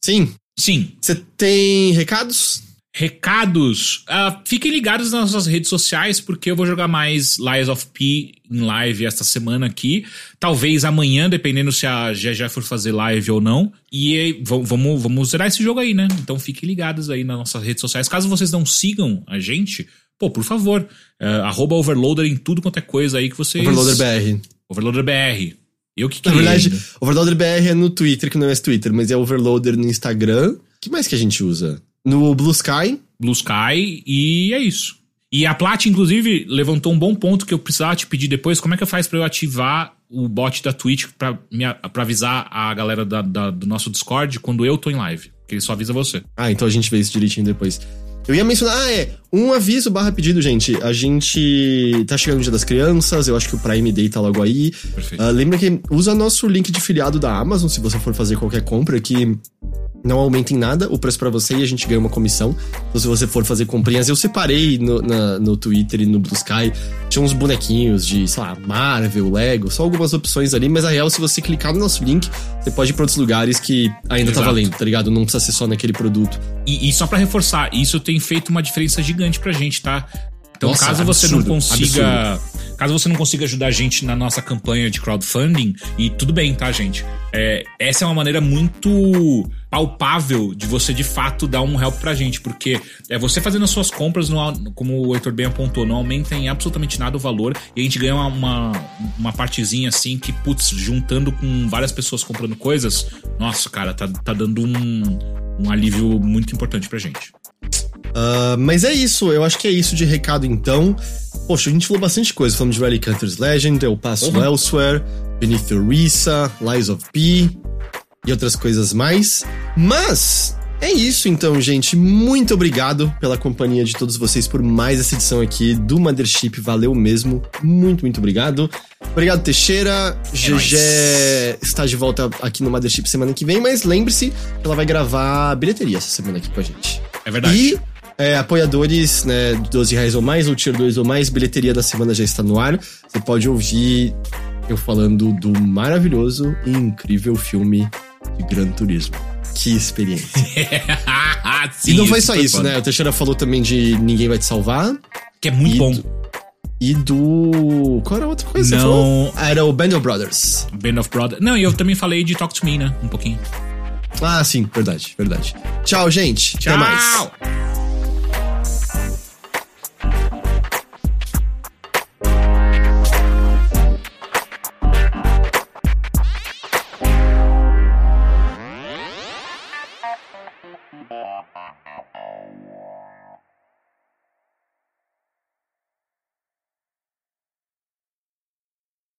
Sim.
sim.
Você tem recados?
Recados. Ah, fiquem ligados nas nossas redes sociais, porque eu vou jogar mais Lies of P em live esta semana aqui. Talvez amanhã, dependendo se a GG for fazer live ou não. E vamos, vamos zerar esse jogo aí, né? Então fiquem ligados aí nas nossas redes sociais. Caso vocês não sigam a gente, pô, por favor, ah, arroba Overloader em tudo quanto é coisa aí que vocês.
Overloader BR.
Overloader BR. Eu que
Na
criei.
verdade,
ainda.
Overloader BR é no Twitter, que não é esse Twitter, mas é Overloader no Instagram. O que mais que a gente usa? No Blue Sky.
Blue Sky e é isso. E a Plat, inclusive, levantou um bom ponto que eu precisava te pedir depois. Como é que faz para eu ativar o bot da Twitch pra, me, pra avisar a galera da, da, do nosso Discord quando eu tô em live? Que ele só avisa você.
Ah, então a gente vê isso direitinho depois. Eu ia mencionar, ah, é, um aviso barra pedido, gente. A gente tá chegando no Dia das Crianças, eu acho que o Prime Day tá logo aí.
Perfeito.
Uh, lembra que usa nosso link de filiado da Amazon se você for fazer qualquer compra, que não aumenta em nada o preço para você e a gente ganha uma comissão. Então, se você for fazer comprinhas, eu separei no, na, no Twitter e no Blue Sky. Tinha uns bonequinhos de, sei lá, Marvel, Lego, só algumas opções ali. Mas a real, se você clicar no nosso link, você pode ir pra outros lugares que ainda
Exato.
tá valendo, tá ligado? Não precisa ser só naquele produto.
E, e só pra reforçar, isso tem feito uma diferença gigante pra gente, tá? Então,
Nossa,
caso você não
absurdo,
consiga. Caso você não consiga ajudar a gente na nossa campanha de crowdfunding, e tudo bem, tá, gente? É, essa é uma maneira muito palpável de você de fato dar um help pra gente, porque é você fazendo as suas compras, no, como o Heitor bem apontou, não aumenta em absolutamente nada o valor, e a gente ganha uma, uma, uma partezinha assim que, putz, juntando com várias pessoas comprando coisas, nossa, cara, tá, tá dando um, um alívio muito importante pra gente.
Uh, mas é isso, eu acho que é isso de recado então. Poxa, a gente falou bastante coisa. Falamos de Rally Hunter's Legend, Eu Passo
Uhum.
Elsewhere, Beneath Orisa, Lies of P e outras coisas mais. Mas é isso então, gente. Muito obrigado pela companhia de todos vocês por mais essa edição aqui do Mothership. Valeu mesmo. Muito, muito obrigado. Obrigado, Teixeira. GG
nóis.
está de volta aqui no Mothership semana que vem, mas lembre-se que ela vai gravar bilheteria essa semana aqui com a gente.
É verdade.
E é, apoiadores, né, de 12 reais ou mais, ou tier 2 ou mais, bilheteria da semana já está no ar. Você pode ouvir eu falando do maravilhoso e incrível filme de Gran Turismo. Que experiência. [LAUGHS]
Sim,
e não foi só
foi
isso,
foda.
né? O Teixeira falou também de Ninguém Vai Te Salvar.
Que é muito bom.
do- E do. Qual era a outra coisa
Não.
Ah, era o Band of Brothers.
Band of Brothers. Não, e eu também falei de Talk to Me, né? Um pouquinho.
Ah, sim, verdade, verdade. Tchau, gente. Até mais.